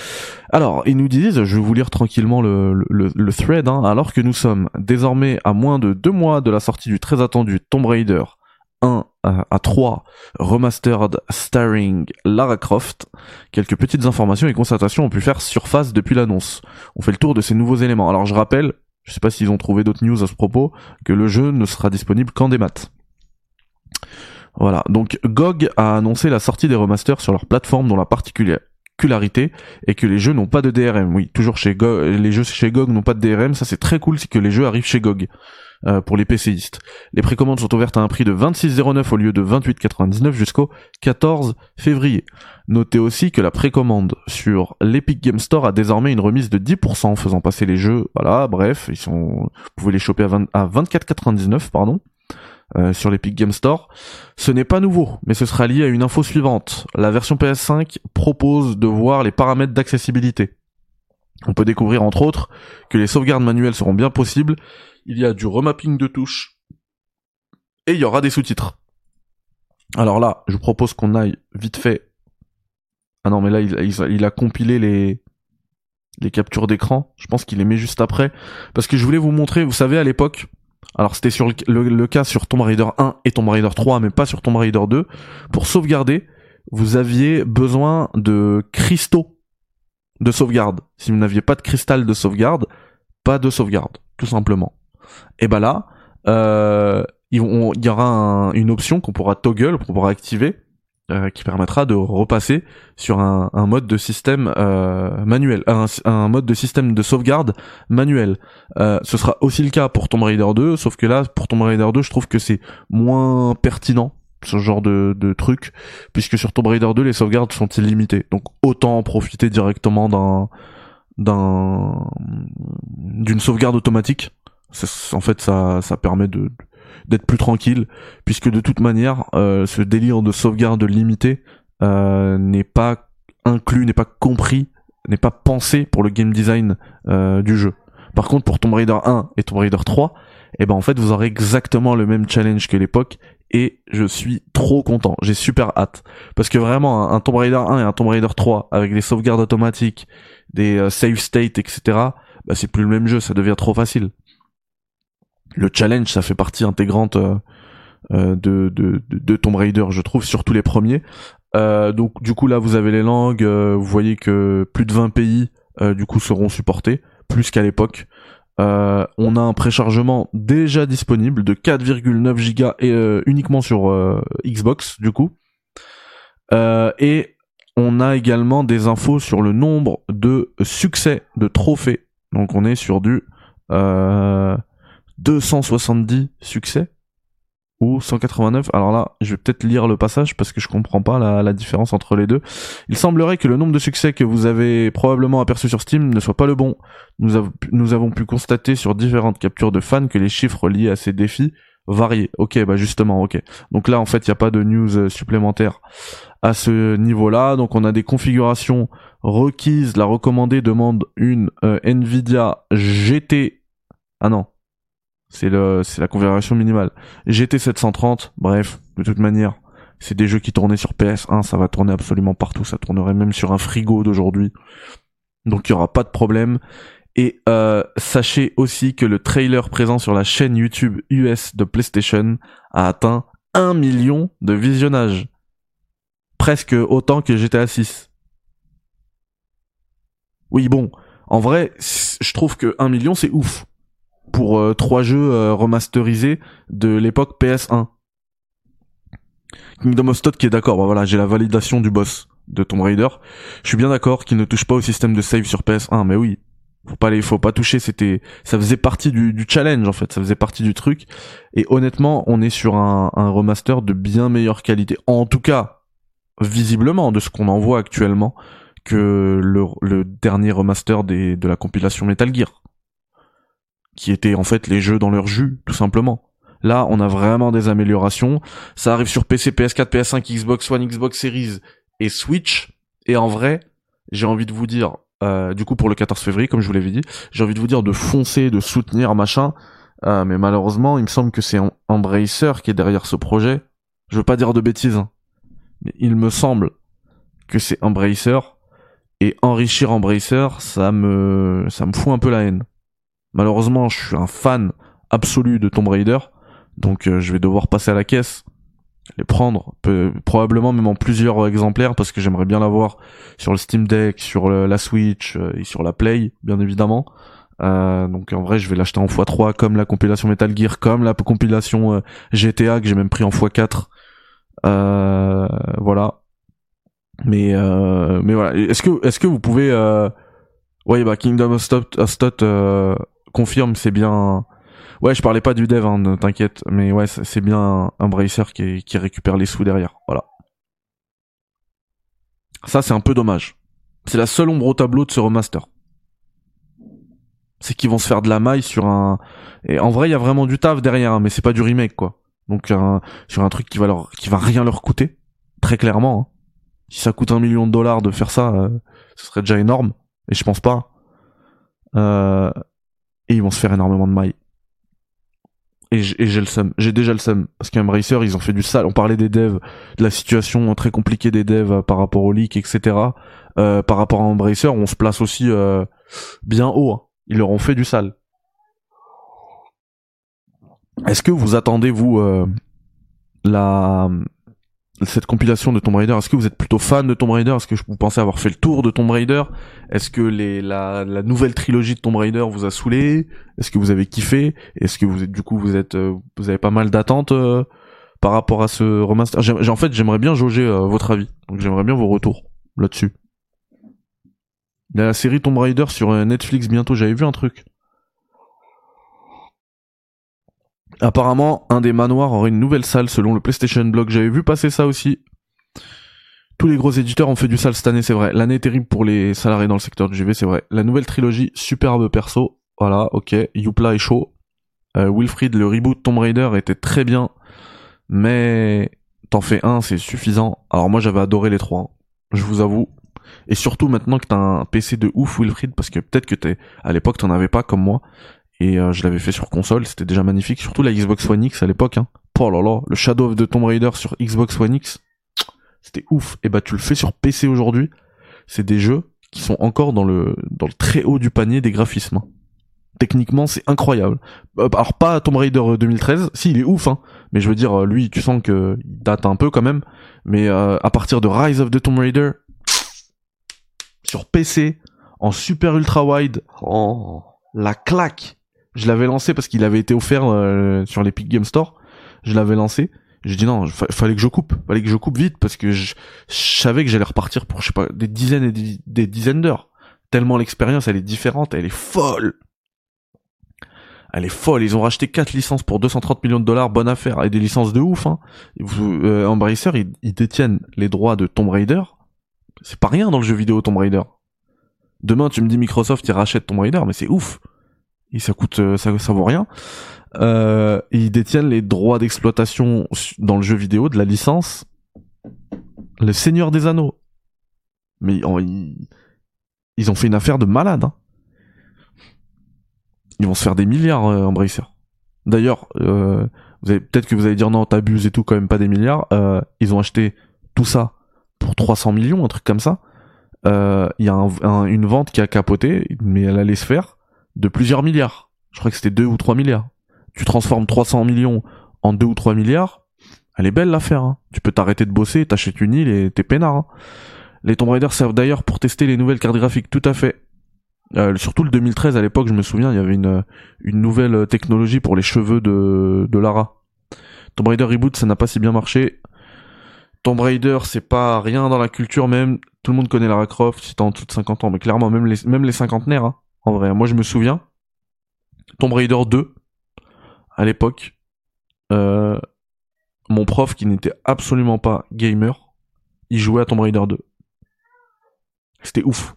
Alors ils nous disent, je vais vous lire tranquillement le, le, le thread, hein, alors que nous sommes désormais à moins de deux mois de la sortie du très attendu Tomb Raider 1 à 3 remastered starring Lara Croft. Quelques petites informations et constatations ont pu faire surface depuis l'annonce. On fait le tour de ces nouveaux éléments. Alors je rappelle, je sais pas s'ils ont trouvé d'autres news à ce propos, que le jeu ne sera disponible qu'en démat. Voilà, donc GOG a annoncé la sortie des remasters sur leur plateforme dont la est que les jeux n'ont pas de DRM. Oui, toujours chez GOG, les jeux chez GOG n'ont pas de DRM, ça c'est très cool, c'est que les jeux arrivent chez GOG. Euh, pour les PCistes. Les précommandes sont ouvertes à un prix de 26,09 au lieu de 28,99 jusqu'au 14 février. Notez aussi que la précommande sur l'Epic Game Store a désormais une remise de 10% faisant passer les jeux. Voilà, bref, ils sont, vous pouvez les choper à, 20... à 24,99 pardon. Euh, sur l'Epic Game Store. Ce n'est pas nouveau, mais ce sera lié à une info suivante. La version PS5 propose de voir les paramètres d'accessibilité. On peut découvrir entre autres que les sauvegardes manuelles seront bien possibles il y a du remapping de touches, et il y aura des sous-titres. Alors là, je vous propose qu'on aille vite fait. Ah non, mais là, il, a compilé les, les captures d'écran. Je pense qu'il les met juste après. Parce que je voulais vous montrer, vous savez, à l'époque, alors c'était sur le, cas sur Tomb Raider 1 et Tomb Raider 3, mais pas sur Tomb Raider 2. Pour sauvegarder, vous aviez besoin de cristaux de sauvegarde. Si vous n'aviez pas de cristal de sauvegarde, pas de sauvegarde, tout simplement et bah là, euh, il y aura une option qu'on pourra toggle, qu'on pourra activer, euh, qui permettra de repasser sur un, mode de système euh, manuel, un, mode de système de sauvegarde manuel. ce sera aussi le cas pour Tomb Raider 2, sauf que là, pour Tomb Raider 2, je trouve que c'est moins pertinent ce genre de, de truc, puisque sur Tomb Raider 2, les sauvegardes sont illimitées. Donc autant profiter directement d'un d'un d'une sauvegarde automatique en fait, ça, ça permet de d'être plus tranquille, puisque de toute manière, euh, ce délire de sauvegarde limitée euh, n'est pas inclus, n'est pas compris n'est pas pensé pour le game design euh, du jeu. Par contre, pour Tomb Raider 1 et Tomb Raider 3, eh ben en fait, vous aurez exactement le même challenge que l'époque et je suis trop content. J'ai super hâte parce que vraiment un, Tomb Raider 1 et un Tomb Raider 3 avec des sauvegardes automatiques, des euh, save states, etc. Bah c'est plus le même jeu, ça devient trop facile. Le challenge, ça fait partie intégrante euh, euh, de, de, de, Tomb Raider, je trouve, surtout les premiers. donc du coup là, vous avez les langues, vous voyez que plus de 20 pays du coup seront supportés, plus qu'à l'époque. Euh, on a un préchargement déjà disponible de 4,9 Go et euh, uniquement sur euh, Xbox du coup. et on a également des infos sur le nombre de succès de trophées. Donc on est sur du 270 succès ou 189. Alors là, je vais peut-être lire le passage parce que je comprends pas la, différence entre les deux. Il semblerait que le nombre de succès que vous avez probablement aperçu sur Steam ne soit pas le bon. Nous, avons pu constater sur différentes captures de fans que les chiffres liés à ces défis variaient. Ok, bah justement, ok. Donc là, en fait, il n'y a pas de news euh, supplémentaire à ce niveau-là. Donc on a des configurations requises. La recommandée demande une euh, Nvidia GT. Ah non, c'est le, c'est la configuration minimale. GT 730, bref, de toute manière, c'est des jeux qui tournaient sur PS1, ça va tourner absolument partout, ça tournerait même sur un frigo d'aujourd'hui. Donc il y aura pas de problème. Et euh, sachez aussi que le trailer présent sur la chaîne YouTube US de PlayStation a atteint 1 million de visionnages. Presque autant que GTA 6. Oui bon, en vrai, je trouve que 1 million c'est ouf pour euh, trois jeux euh, remasterisés de l'époque PS1. Kingdom of Todd qui est d'accord, bah voilà, j'ai la validation du boss de Tomb Raider. Je suis bien d'accord qu'il ne touche pas au système de save sur PS1, mais oui, faut pas les, faut pas toucher. C'était, ça faisait partie du, challenge en fait, ça faisait partie du truc. Et honnêtement, on est sur un, remaster de bien meilleure qualité. En tout cas, visiblement de ce qu'on en voit actuellement que le, dernier remaster de la compilation Metal Gear qui étaient en fait les jeux dans leur jus, tout simplement. Là, on a vraiment des améliorations. Ça arrive sur PC, PS4, PS5, Xbox One, Xbox Series et Switch. Et en vrai, j'ai envie de vous dire, euh, du coup pour le 14 février, comme je vous l'avais dit, j'ai envie de vous dire de foncer, de soutenir, machin. Euh, mais malheureusement, il me semble que c'est Embracer qui est derrière ce projet. Je veux pas dire de bêtises, hein. mais il me semble que c'est Embracer. Et enrichir Embracer, ça me, ça me fout un peu la haine. Malheureusement, je suis un fan absolu de Tomb Raider, donc euh, je vais devoir passer à la caisse, les prendre, probablement même en plusieurs exemplaires, parce que j'aimerais bien l'avoir sur le Steam Deck, sur la Switch euh, et sur la Play, bien évidemment. Euh, donc en vrai, je vais l'acheter en x3 comme la compilation Metal Gear, comme la compilation GTA que j'ai même pris en x4. voilà. Mais mais voilà. Est-ce que est-ce que vous pouvez Ouais, bah Kingdom of Stot, confirme, c'est bien. Ouais, je parlais pas du dev, hein, t'inquiète, mais ouais, c'est bien un bracer qui, qui récupère les sous derrière. Voilà. Ça, c'est un peu dommage. C'est la seule ombre au tableau de ce remaster. C'est qu'ils vont se faire de la maille sur un. Et en vrai, il y a vraiment du taf derrière, hein, mais c'est pas du remake, quoi. Donc sur un truc qui va leur, qui va rien leur coûter, très clairement. Hein. Si ça coûte un million de dollars de faire ça, euh, ce serait déjà énorme. Et je pense pas. Euh, et ils vont se faire énormément de mailles. Et j'ai le seum, j'ai déjà le seum. Parce qu'Embracer, ils ont fait du sale. On parlait des devs, de la situation très compliquée des devs euh, par rapport au leak, etc. Euh, par rapport à Embracer, on se place aussi euh, bien haut. Hein. Ils leur ont fait du sale. Est-ce que vous attendez, vous, euh, la cette compilation de Tomb Raider, est-ce que vous êtes plutôt fan de Tomb Raider? Est-ce que vous pensez avoir fait le tour de Tomb Raider? Est-ce que la, nouvelle trilogie de Tomb Raider vous a saoulé? Est-ce que vous avez kiffé? Est-ce que vous êtes du coup vous êtes euh, vous avez pas mal d'attentes euh, par rapport à ce remaster? En fait, j'aimerais bien jauger euh, votre avis. Donc j'aimerais bien vos retours là-dessus. La série Tomb Raider sur Netflix bientôt. J'avais vu un truc. Apparemment, un des manoirs aurait une nouvelle salle selon le PlayStation Blog. J'avais vu passer ça aussi. Tous les gros éditeurs ont fait du sale cette année, c'est vrai. L'année terrible pour les salariés dans le secteur du JV, c'est vrai. La nouvelle trilogie, superbe perso. Voilà, ok. Youpla est chaud. Euh, Wilfried, le reboot Tomb Raider était très bien. Mais t'en fais un, c'est suffisant. Alors moi j'avais adoré les trois. Hein. Je vous avoue. Et surtout maintenant que t'as un PC de ouf, Wilfried, parce que peut-être que t'es, à l'époque t'en avais pas comme moi, et euh, je l'avais fait sur console, c'était déjà magnifique, surtout la Xbox One X à l'époque, hein. Oh là là, le Shadow of the Tomb Raider sur Xbox One X, c'était ouf. Et bah tu le fais sur PC aujourd'hui, c'est des jeux qui sont encore dans le dans le très haut du panier des graphismes. Hein. Techniquement, c'est incroyable. Euh, alors pas Tomb Raider 2013, euh, si il est ouf, hein. Mais je veux dire, lui, tu sens que il date un peu quand même. Mais à partir de Rise of the Tomb Raider, sur PC, en super ultra wide, oh, la claque je l'avais lancé parce qu'il avait été offert euh, sur l'Epic Game Store. Je l'avais lancé. J'ai dit non, fallait que je coupe, fallait que je coupe vite parce que je, savais que j'allais repartir pour je sais pas des dizaines et des, dizaines d'heures. Tellement l'expérience elle est différente, elle est folle. Elle est folle. Ils ont racheté quatre licences pour 230 millions de dollars, bonne affaire, et des licences de ouf. Hein. Euh, Embracer, ils, ils détiennent les droits de Tomb Raider. C'est pas rien dans le jeu vidéo Tomb Raider. Demain, tu me dis Microsoft, ils rachètent Tomb Raider, mais c'est ouf et ça coûte euh, ça, ça vaut rien. Euh, ils détiennent les droits d'exploitation dans le jeu vidéo de la licence Le Seigneur des Anneaux. Mais ils, ils ont fait une affaire de malade. Hein. Ils vont se faire des milliards, euh, Embracer. D'ailleurs, euh, peut-être que vous allez dire non, t'abuses et tout, quand même pas des milliards. Euh, ils ont acheté tout ça pour 300 millions, un truc comme ça. Euh, il y a un, une vente qui a capoté, mais elle allait se faire de plusieurs milliards. Je crois que c'était 2 ou 3 milliards. Tu transformes 300 millions en 2 ou 3 milliards, elle est belle l'affaire. Hein. Tu peux t'arrêter de bosser, t'achètes une île et t'es peinard. Hein. Les Tomb Raider servent d'ailleurs pour tester les nouvelles cartes graphiques, tout à fait. Euh, surtout le 2013 à l'époque, je me souviens, il y avait une, nouvelle technologie pour les cheveux de, Lara. Tomb Raider Reboot, ça n'a pas si bien marché. Tomb Raider, c'est pas rien dans la culture même. Tout le monde connaît Lara Croft, si t'as en dessous de 50 ans, mais clairement, même les, même les hein, en vrai, moi je me souviens, Tomb Raider 2, à l'époque, euh, mon prof qui n'était absolument pas gamer, il jouait à Tomb Raider 2. C'était ouf.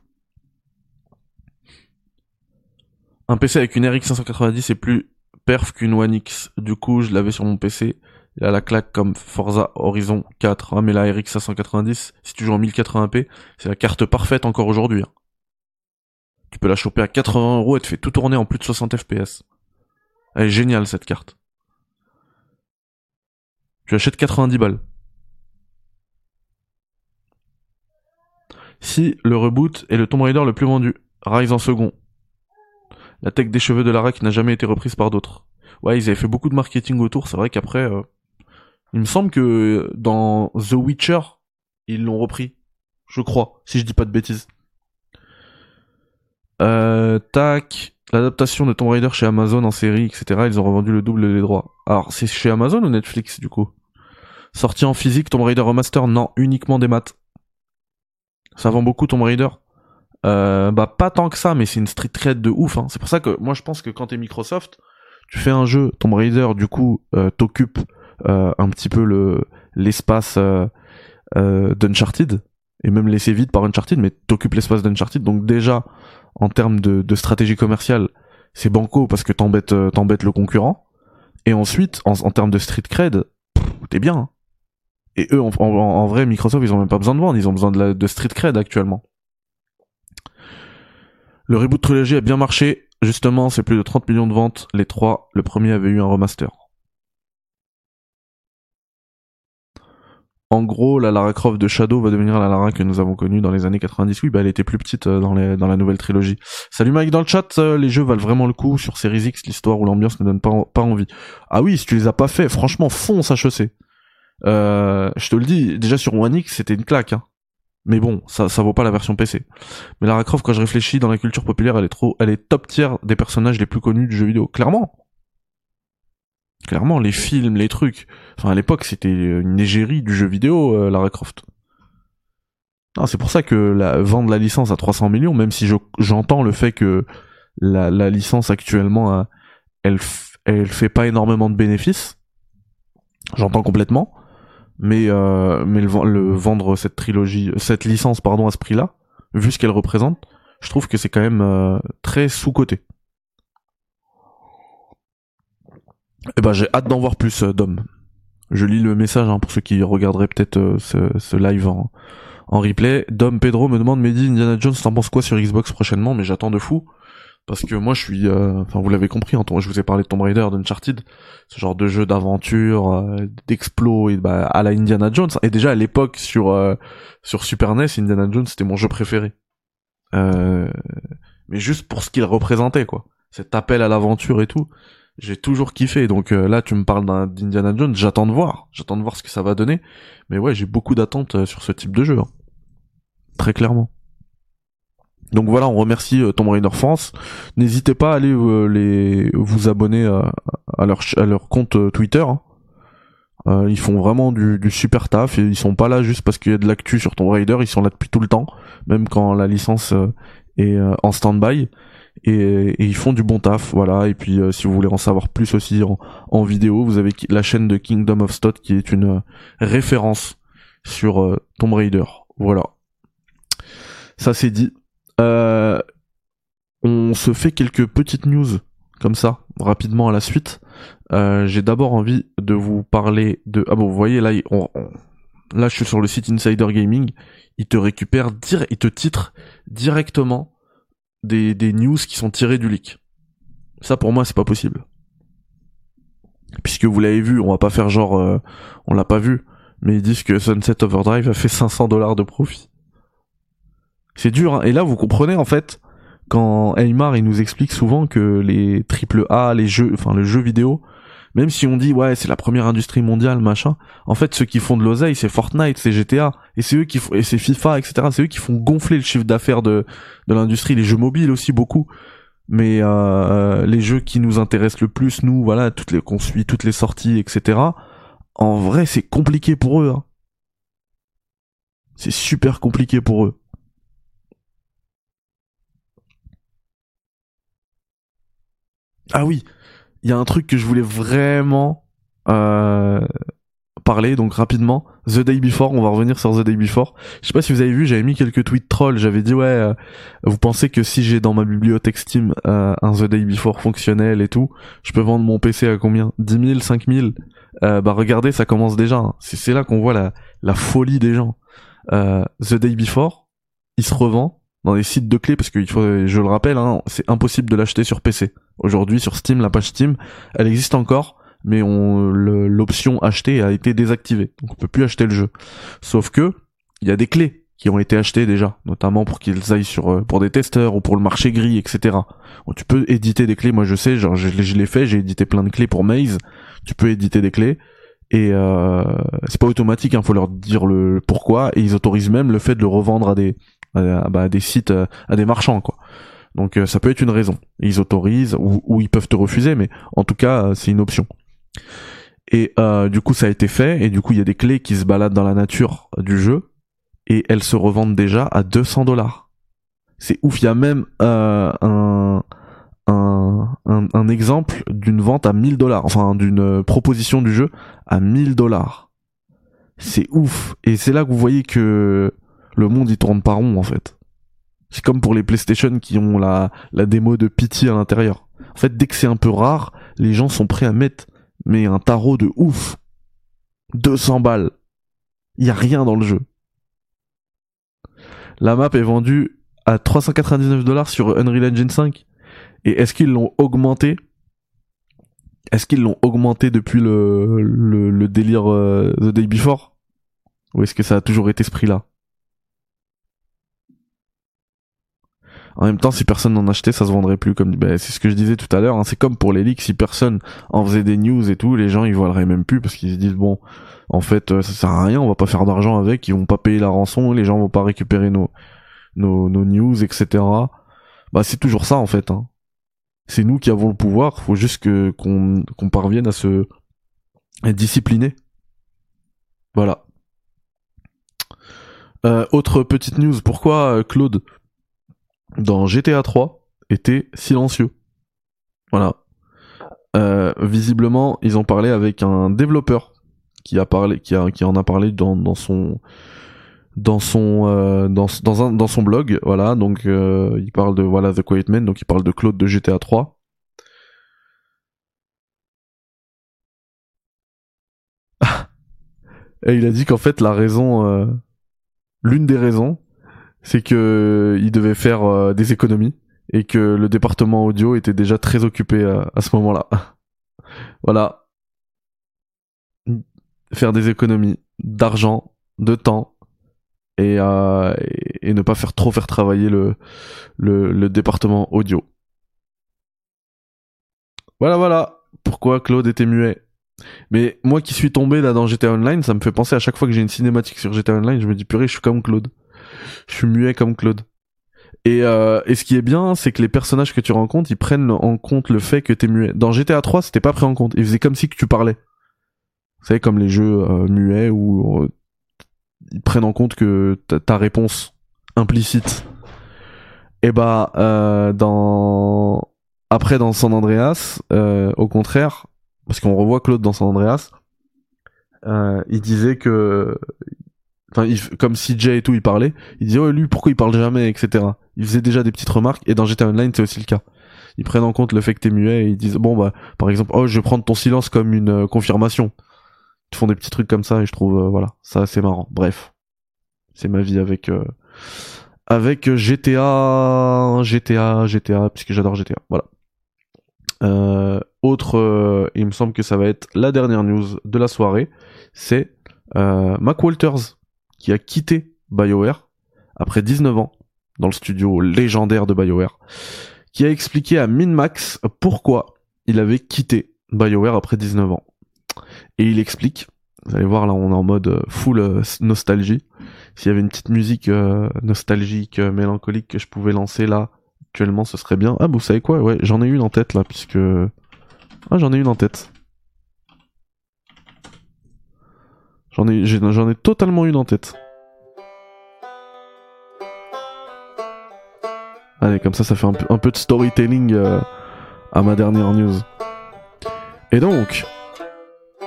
Un PC avec une RX 590 est plus perf qu'une One X. Du coup, je l'avais sur mon PC. Il a la claque comme Forza Horizon 4. Ah, mais la RX 590, si tu joues en 1080p, c'est la carte parfaite encore aujourd'hui. Hein. Tu peux la choper à 80 euros et te fait tout tourner en plus de 60 fps. Elle est géniale cette carte. Tu achètes 90 balles. Si le reboot est le Tomb Raider le plus vendu, Rise en second. La tech des cheveux de Lara qui n'a jamais été reprise par d'autres. Ouais, ils avaient fait beaucoup de marketing autour, c'est vrai qu'après... Euh, il me semble que dans The Witcher, ils l'ont repris. Je crois, si je dis pas de bêtises. Euh, tac, l'adaptation de Tomb Raider chez Amazon en série, etc. Ils ont revendu le double des droits. Alors, c'est chez Amazon ou Netflix, du coup? Sorti en physique, Tomb Raider Remaster, non, uniquement des maths. Ça vend beaucoup Tomb Raider. Euh, bah pas tant que ça, mais c'est une street cred de ouf. Hein. C'est pour ça que moi je pense que quand t'es Microsoft, tu fais un jeu Tomb Raider, du coup euh, t'occupes euh, un petit peu le l'espace euh, d'Uncharted et même laissé vide par Uncharted, mais t'occupes l'espace d'Uncharted, donc déjà en termes de, stratégie commerciale, c'est banco parce que t'embêtes euh, t'embêtes le concurrent. Et ensuite, en, termes de street cred, t'es bien. Hein. Et eux, en, vrai, Microsoft, ils ont même pas besoin de vendre, ils ont besoin de, de street cred actuellement. Le reboot trilogie a bien marché. Justement, c'est plus de 30 millions de ventes. Les trois, le premier avait eu un remaster. En gros, la Lara Croft de Shadow va devenir la Lara que nous avons connue dans les années 90. Oui, bah elle était plus petite euh, dans, la nouvelle trilogie. Salut Mike dans le chat, euh, les jeux valent vraiment le coup sur Series X, l'histoire ou l'ambiance ne donne pas, pas envie. Ah oui, si tu les as pas fait, franchement, fonce HEC. Euh, je te le dis, déjà sur One X, c'était une claque. Hein. Mais bon, ça, ça vaut pas la version PC. Mais Lara Croft, quand je réfléchis dans la culture populaire, elle est trop, elle est top tier des personnages les plus connus du jeu vidéo. Clairement. Clairement, les films, les trucs. Enfin, à l'époque, c'était une égérie du jeu vidéo, euh, Lara Croft. c'est pour ça que vendre la licence à 300 millions, même si j'entends le fait que la, licence actuellement, euh, elle, fait pas énormément de bénéfices. J'entends complètement. Mais, euh, mais le, vendre cette trilogie, cette licence, pardon, à ce prix-là, vu ce qu'elle représente, je trouve que c'est quand même très sous-coté. Eh ben j'ai hâte d'en voir plus, euh, Dom. Je lis le message hein, pour ceux qui regarderaient peut-être euh, ce, live en, en replay. Dom Pedro me demande Mehdi Indiana Jones t'en penses quoi sur Xbox prochainement? Mais j'attends de fou. Parce que moi je suis euh, enfin vous l'avez compris hein, je vous ai parlé de Tomb Raider d'Uncharted ce genre de jeu d'aventure euh, d'explo bah, à la Indiana Jones. Et déjà à l'époque sur euh, sur Super NES Indiana Jones c'était mon jeu préféré. Mais juste pour ce qu'il représentait quoi. Cet appel à l'aventure et tout j'ai toujours kiffé donc là tu me parles d'Indiana Jones j'attends de voir j'attends de voir ce que ça va donner mais ouais j'ai beaucoup d'attentes sur ce type de jeu hein. très clairement donc voilà, on remercie euh, Tomb Raider France. N'hésitez pas à aller euh, les vous abonner à, leur à leur compte euh, Twitter. Hein. ils font vraiment du, super taf et ils sont pas là juste parce qu'il y a de l'actu sur Tomb Raider. Ils sont là depuis tout le temps, même quand la licence est en stand-by. Et, ils font du bon taf, voilà. Et puis si vous voulez en savoir plus aussi en, vidéo, vous avez la chaîne de Kingdom of Stot qui est une référence sur Tomb Raider. Voilà. Ça c'est dit. Euh, on se fait quelques petites news comme ça, rapidement à la suite. Euh, j'ai d'abord envie de vous parler de... Ah bon, vous voyez, là, là je suis sur le site Insider Gaming. Il te récupère, il te titre directement des, des news qui sont tirées du leak. Ça, pour moi, c'est pas possible. Puisque vous l'avez vu, on va pas faire genre... Euh, on l'a pas vu. Mais ils disent que Sunset Overdrive a fait 500 dollars de profit. C'est dur. Hein. Et là, vous comprenez en fait quand Aymar il nous explique souvent que les triple A, les jeux, enfin le jeu vidéo, même si on dit ouais c'est la première industrie mondiale machin, en fait ceux qui font de l'oseille c'est Fortnite, c'est GTA et c'est eux qui font et c'est FIFA etc. C'est eux qui font gonfler le chiffre d'affaires de de l'industrie, les jeux mobiles aussi beaucoup. Mais euh, les jeux qui nous intéressent le plus, nous voilà toutes les qu'on suit toutes les sorties etc. En vrai c'est compliqué pour eux. Hein. C'est super compliqué pour eux. Ah oui, il y a un truc que je voulais vraiment euh, parler, donc rapidement. The Day Before, on va revenir sur The Day Before. Je sais pas si vous avez vu, j'avais mis quelques tweets trolls. J'avais dit ouais, euh, vous pensez que si j'ai dans ma bibliothèque Steam euh, un The Day Before fonctionnel et tout, je peux vendre mon PC à combien? 10 000, 5 000 Bah regardez, ça commence déjà. Hein. C'est là qu'on voit la, la folie des gens. The Day Before, il se revend dans les sites de clés parce que faut, je le rappelle, hein, c'est impossible de l'acheter sur PC. Aujourd'hui sur Steam, la page Steam, elle existe encore, mais on l'option acheter a été désactivée, donc on peut plus acheter le jeu. Sauf que il y a des clés qui ont été achetées déjà, notamment pour qu'ils aillent sur euh, pour des testeurs ou pour le marché gris, etc. tu peux éditer des clés. Moi je sais, genre je, je l'ai fait, j'ai édité plein de clés pour Maze. Tu peux éditer des clés et euh, c'est pas automatique, il faut leur dire le pourquoi et ils autorisent même le fait de le revendre à des à, bah, des sites, euh, à des marchands, quoi. Donc euh, ça peut être une raison. Ils autorisent ou, ils peuvent te refuser, mais en tout cas euh, c'est une option. Et du coup ça a été fait et du coup il y a des clés qui se baladent dans la nature du jeu et elles se revendent déjà à 200 dollars. C'est ouf. Il y a même un, un, un, exemple d'une vente à 1000 dollars, enfin d'une proposition du jeu à 1000 dollars. C'est ouf. Et c'est là que vous voyez que le monde il tourne pas rond en fait. C'est comme pour les PlayStation qui ont la, la démo de Pity à l'intérieur. En fait, dès que c'est un peu rare, les gens sont prêts à mettre mais un tarot de ouf. 200 balles. Il y a rien dans le jeu. La map est vendue à 399 dollars sur Unreal Engine 5. Et est-ce qu'ils l'ont augmenté? Est-ce qu'ils l'ont augmenté depuis le, le, délire euh, The Day Before? Ou est-ce que ça a toujours été ce prix-là? En même temps, si personne n'en achetait, ça se vendrait plus. Comme ben, c'est ce que je disais tout à l'heure. Hein. c'est comme pour les leaks. Si personne en faisait des news et tout, les gens ils voileraient même plus parce qu'ils se disent bon, en fait, euh, ça sert à rien. On va pas faire d'argent avec. Ils vont pas payer la rançon. Les gens vont pas récupérer nos nos, nos news, etc. Bah c'est toujours ça en fait. Hein. C'est nous qui avons le pouvoir. Faut juste que qu'on qu'on parvienne à se être discipliné. Voilà. Euh, autre petite news. Pourquoi euh, Claude? Dans GTA 3 était silencieux. Voilà. Euh, visiblement, ils ont parlé avec un développeur qui a parlé, qui, a, qui en a parlé dans, dans son dans son euh, dans, dans, un, dans son blog. Voilà, donc euh, il parle de voilà The Quiet Man, donc il parle de Claude de GTA 3. Et il a dit qu'en fait la raison l'une des raisons, c'est que il devait faire euh, des économies et que le département audio était déjà très occupé à, à ce moment-là. voilà. Faire des économies d'argent, de temps et, euh, et ne pas faire trop faire travailler le, le, le département audio. Voilà, voilà. Pourquoi Claude était muet? Mais moi qui suis tombé là dans GTA Online, ça me fait penser à chaque fois que j'ai une cinématique sur GTA Online, je me dis purée, je suis comme Claude. Je suis muet comme Claude. Et, euh, et ce qui est bien, c'est que les personnages que tu rencontres, ils prennent en compte le fait que t'es muet. Dans GTA 3, c'était pas pris en compte. Ils faisaient comme si que tu parlais. Vous savez, comme les jeux euh, muets où euh, ils prennent en compte que ta, réponse implicite. Et bah, euh, dans après dans San Andreas, au contraire, parce qu'on revoit Claude dans San Andreas, il disait que, enfin, comme CJ et tout, il parlait, il disait, oh, lui, pourquoi il parle jamais, etc. Il faisait déjà des petites remarques, et dans GTA Online, c'est aussi le cas. Ils prennent en compte le fait que t'es muet, et ils disent, bon, bah, par exemple, oh, je vais prendre ton silence comme une euh, confirmation. Ils font des petits trucs comme ça, et je trouve, euh, voilà, ça, c'est marrant. Bref. C'est ma vie avec, euh, avec GTA, GTA, GTA, puisque j'adore GTA. Voilà. Euh, autre, euh, il me semble que ça va être la dernière news de la soirée, c'est euh, Mac Walters qui a quitté BioWare après 19 ans dans le studio légendaire de BioWare, qui a expliqué à MinMax pourquoi il avait quitté BioWare après 19 ans. Et il explique, vous allez voir là on est en mode euh, full euh, nostalgie, s'il y avait une petite musique euh, nostalgique, mélancolique que je pouvais lancer là actuellement ce serait bien. Ah vous savez quoi? Ouais j'en ai une en tête là puisque... Ah j'en ai une en tête. J'en ai, j'en ai totalement une en tête. Allez, comme ça, ça fait un peu, un peu de storytelling euh, à ma dernière news. Et donc,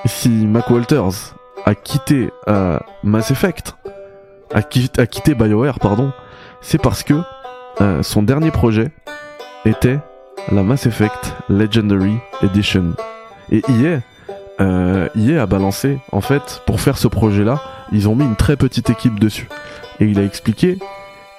si Mac Walters a quitté euh, Mass Effect, a, qui- a quitté BioWare, pardon, c'est parce que euh, son dernier projet était la Mass Effect Legendary Edition. Et EA, euh, EA a balancé, en fait, pour faire ce projet-là, ils ont mis une très petite équipe dessus. Et il a expliqué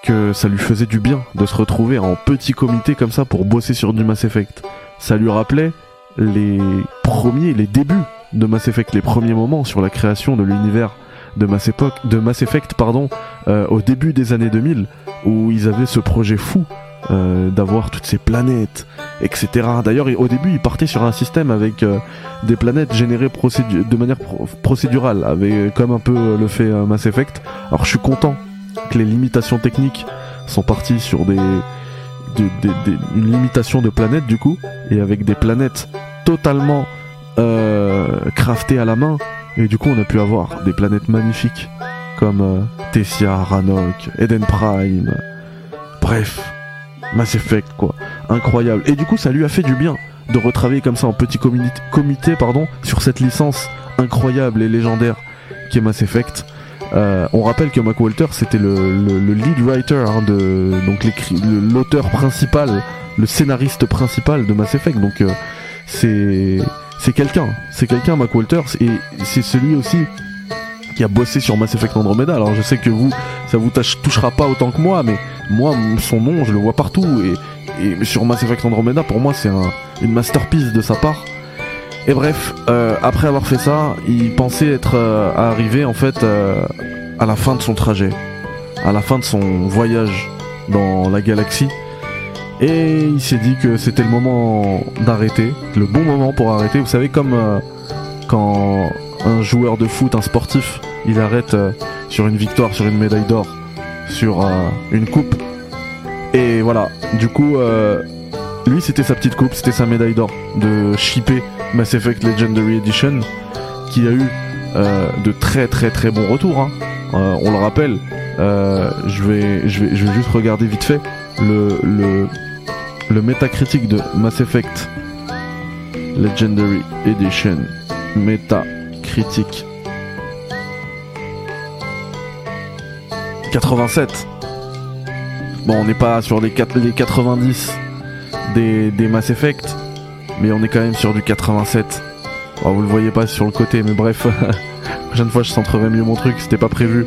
que ça lui faisait du bien de se retrouver en petit comité comme ça pour bosser sur du Mass Effect. Ça lui rappelait les premiers, les débuts de Mass Effect, les premiers moments sur la création de l'univers de Mass, Epoch- de Mass Effect pardon, euh, au début des années 2000, où ils avaient ce projet fou euh, d'avoir toutes ces planètes, etc. D'ailleurs, au début, ils partaient sur un système avec euh, des planètes générées de manière pro- procédurale, avec comme un peu euh, le fait euh, Mass Effect. Alors, je suis content que les limitations techniques sont parties sur des, des- une limitation de planètes du coup, et avec des planètes totalement euh, craftées à la main, et du coup, on a pu avoir des planètes magnifiques comme euh, Tessia, Ranok, Eden Prime. Bref, Mass Effect quoi, incroyable. Et du coup, ça lui a fait du bien de retravailler comme ça en petit comité pardon, sur cette licence incroyable et légendaire qui est Mass Effect. Euh, on rappelle que Mac Walter c'était le, le- le lead writer, hein, de, donc l'auteur principal, le scénariste principal de Mass Effect. Donc euh, c'est c'est quelqu'un, c'est quelqu'un Mac Walters et c'est celui aussi qui a bossé sur Mass Effect Andromeda. Alors je sais que vous, ça vous touchera pas autant que moi, mais moi, son nom, je le vois partout. Et, sur Mass Effect Andromeda, pour moi, c'est un- une masterpiece de sa part. Et bref, euh, après avoir fait ça, il pensait être euh, arrivé en fait euh, à la fin de son trajet, à la fin de son voyage dans la galaxie. Et il s'est dit que c'était le moment d'arrêter, le bon moment pour arrêter. Vous savez, comme quand un joueur de foot, un sportif, il arrête euh, sur une victoire, sur une médaille d'or, sur euh, une coupe. Et voilà, du coup, euh, lui c'était sa petite coupe, c'était sa médaille d'or de shipper Mass Effect Legendary Edition, qui a eu de très très très bons retours. hein. On le rappelle, je vais juste regarder vite fait le le le métacritique de Mass Effect Legendary Edition. Métacritique. 87. Bon, on n'est pas sur les, 4 les 90 des, Mass Effect, mais on est quand même sur du 87. Bon, vous le voyez pas sur le côté, mais bref, la prochaine fois je centrerai mieux mon truc, c'était pas prévu.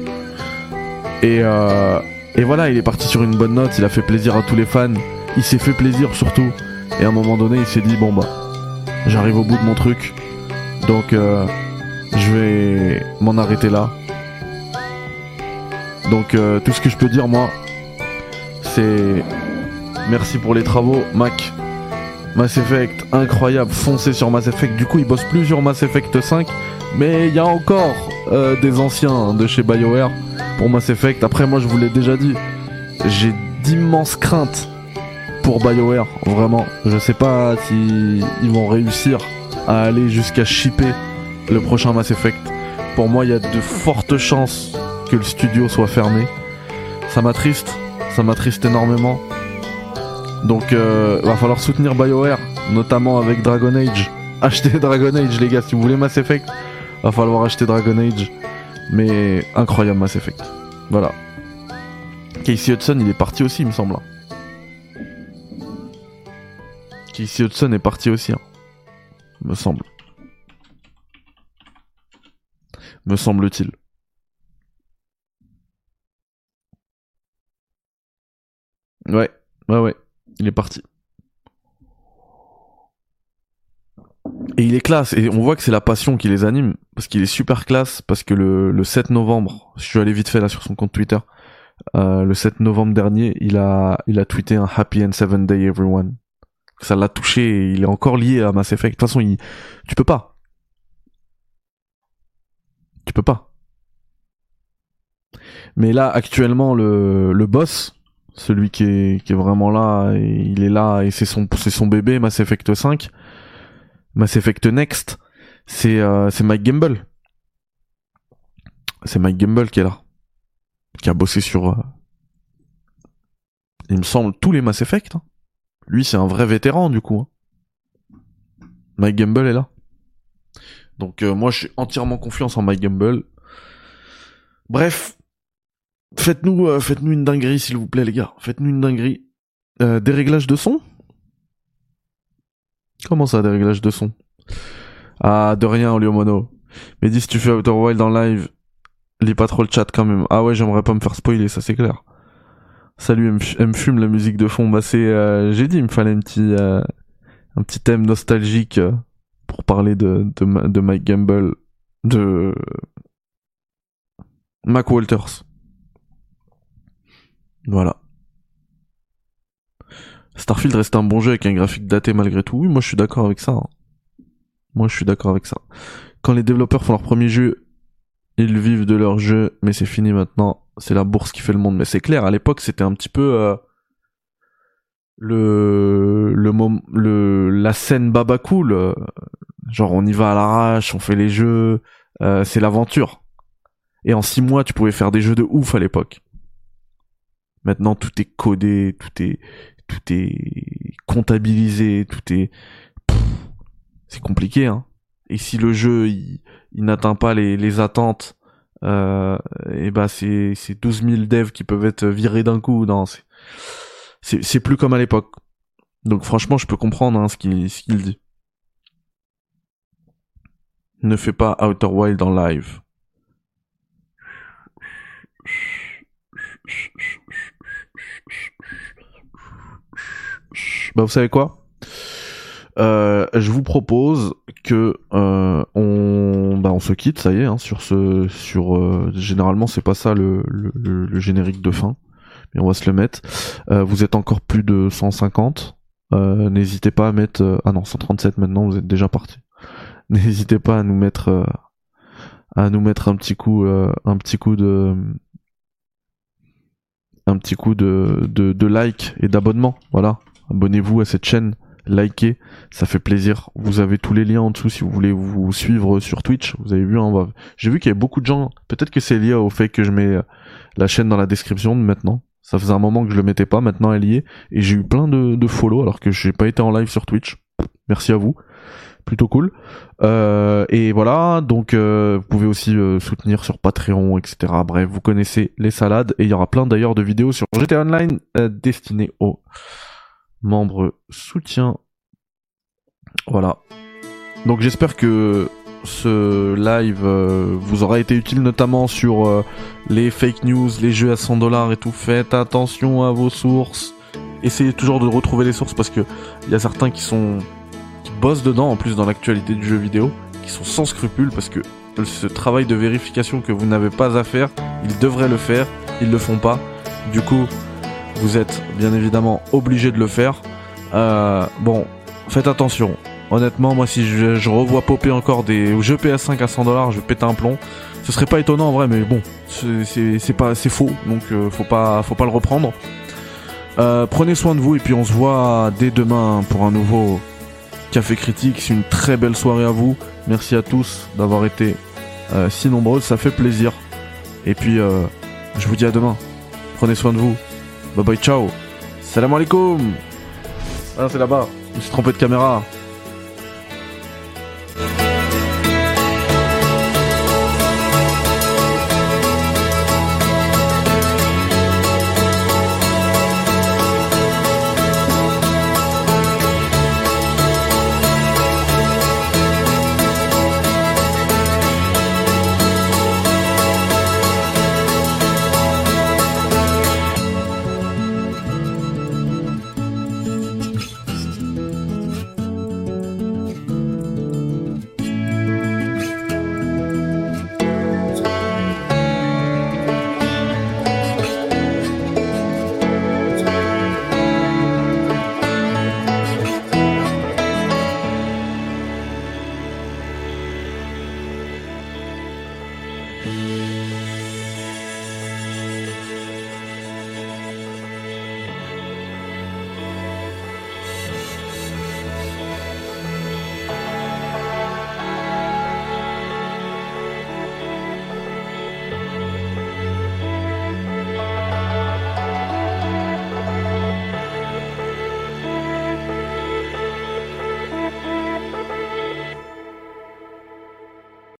Et, euh, et voilà, il est parti sur une bonne note, il a fait plaisir à tous les fans, il s'est fait plaisir surtout. Et à un moment donné, il s'est dit bon bah, j'arrive au bout de mon truc, donc euh, je vais m'en arrêter là. Donc euh, tout ce que je peux dire moi, c'est merci pour les travaux, Mac. Mass Effect, incroyable, foncez sur Mass Effect. Du coup, il bosse plus sur Mass Effect 5, mais il y a encore euh, des anciens de chez BioWare pour Mass Effect. Après, moi, je vous l'ai déjà dit, j'ai d'immenses craintes pour BioWare, vraiment. Je sais pas si vont réussir à aller jusqu'à shipper le prochain Mass Effect. Pour moi, il y a de fortes chances que le studio soit fermé. Ça m'attriste, ça m'attriste énormément. Donc, euh, va falloir soutenir BioWare, notamment avec Dragon Age. Achetez Dragon Age, les gars, si vous voulez Mass Effect, va falloir acheter Dragon Age. Mais incroyable Mass Effect. Voilà. Casey Hudson, il est parti aussi, il me semble. Casey Hudson est parti aussi, hein. me semble. Me semble-t-il. Ouais, ouais, ouais. Il est parti. Et il est classe, et on voit que c'est la passion qui les anime, parce qu'il est super classe, parce que le, le 7 novembre, je suis allé vite fait là sur son compte Twitter, euh, le 7 novembre dernier, il a, il a tweeté un Happy and Seven Day Everyone. Ça l'a touché, il est encore lié à Mass Effect. De toute façon, il, tu peux pas. Tu peux pas. Mais là, actuellement, le, le boss, celui qui est, vraiment là, et il est là, et c'est son, bébé, Mass Effect 5, Mass Effect Next, c'est, euh, c'est Mike Gamble. C'est Mike Gamble qui est là. Qui a bossé sur, euh, il me semble, tous les Mass Effect. hein. Lui, c'est un vrai vétéran, du coup. hein. Mike Gamble est là. Donc, euh, moi, je suis entièrement confiance en Mike Gamble. Bref, Faites-nous euh, faites-nous une dinguerie s'il vous plaît les gars. Faites-nous une dinguerie. Euh, des réglages de son? Comment ça des réglages de son? Ah de rien Oliomono. Mais dis si tu fais Outer Wild en live, lis pas trop le chat quand même. Ah ouais j'aimerais pas me faire spoiler ça c'est clair. Salut elle me fume la musique de fond. Bah c'est euh, j'ai dit il me fallait un petit euh, un petit thème nostalgique euh, pour parler de de, de Mike Gamble de Mac Walters. Voilà. Starfield reste un bon jeu avec un graphique daté malgré tout. Oui, moi je suis d'accord avec ça. hein. Moi je suis d'accord avec ça. Quand les développeurs font leur premier jeu, ils vivent de leur jeu, mais c'est fini maintenant. C'est la bourse qui fait le monde. Mais c'est clair, à l'époque c'était un petit peu euh, le le le la scène baba cool. euh, genre on y va à l'arrache, on fait les jeux, euh, c'est l'aventure. Et en six mois, tu pouvais faire des jeux de ouf à l'époque. Maintenant, tout est codé, tout est, tout est comptabilisé, tout est, c'est compliqué, hein. Et si le jeu, il, n'atteint pas les, attentes, euh, et bah, c'est, c'est 12 000 devs qui peuvent être virés d'un coup, c'est, c'est plus comme à l'époque. Donc franchement, je peux comprendre, hein, ce qu'il, ce qu'il dit. Ne fais pas Outer Wild en live. Bah vous savez quoi? Euh, Je vous propose que euh, on bah on se quitte, ça y est, hein, sur ce sur euh, généralement c'est pas ça le, le, le- générique de fin, mais on va se le mettre. Euh, vous êtes encore plus de 150. Euh, N'hésitez pas à mettre euh, ah non 137 maintenant vous êtes déjà parti. N'hésitez pas à nous mettre à nous mettre un petit coup un petit coup de un petit coup de, de like et d'abonnement. Voilà. Abonnez-vous à cette chaîne, likez, ça fait plaisir. Vous avez tous les liens en dessous si vous voulez vous suivre sur Twitch. Vous avez vu, hein, va- j'ai vu qu'il y avait beaucoup de gens. Peut-être que c'est lié au fait que je mets euh, la chaîne dans la description maintenant. Ça faisait un moment que je le mettais pas, maintenant elle y est. Et j'ai eu plein de, de follow alors que j'ai pas été en live sur Twitch. Merci à vous. Plutôt cool. Euh, et voilà, donc euh, vous pouvez aussi soutenir sur Patreon, etc. Bref, vous connaissez les salades. Et il y aura plein d'ailleurs de vidéos sur GTA Online destinées aux membres soutien. Voilà. Donc j'espère que ce live euh, vous aura été utile notamment sur euh, les fake news, les jeux à 100 dollars et tout. Faites attention à vos sources. Essayez toujours de retrouver les sources parce que il y a certains qui sont qui bossent dedans en plus dans l'actualité du jeu vidéo, qui sont sans scrupules parce que ce travail de vérification que vous n'avez pas à faire, ils devraient le faire, ils le font pas. Du coup, vous êtes bien évidemment obligé de le faire. Euh, bon, faites attention. Honnêtement, moi, si je, revois popper encore des jeux PS5 à 100 dollars, je vais péter un plomb. Ce serait pas étonnant en vrai, mais bon, c'est pas, c'est faux, donc euh, faut pas, faut pas le reprendre. Euh, prenez soin de vous et puis on se voit dès demain pour un nouveau Café Critique. C'est une très belle soirée à vous. Merci à tous d'avoir été si nombreux, ça fait plaisir. Et puis, je vous dis à demain. Prenez soin de vous. Bye bye, ciao. Salam alaikum. Ah, c'est là-bas. Je me suis trompé de caméra.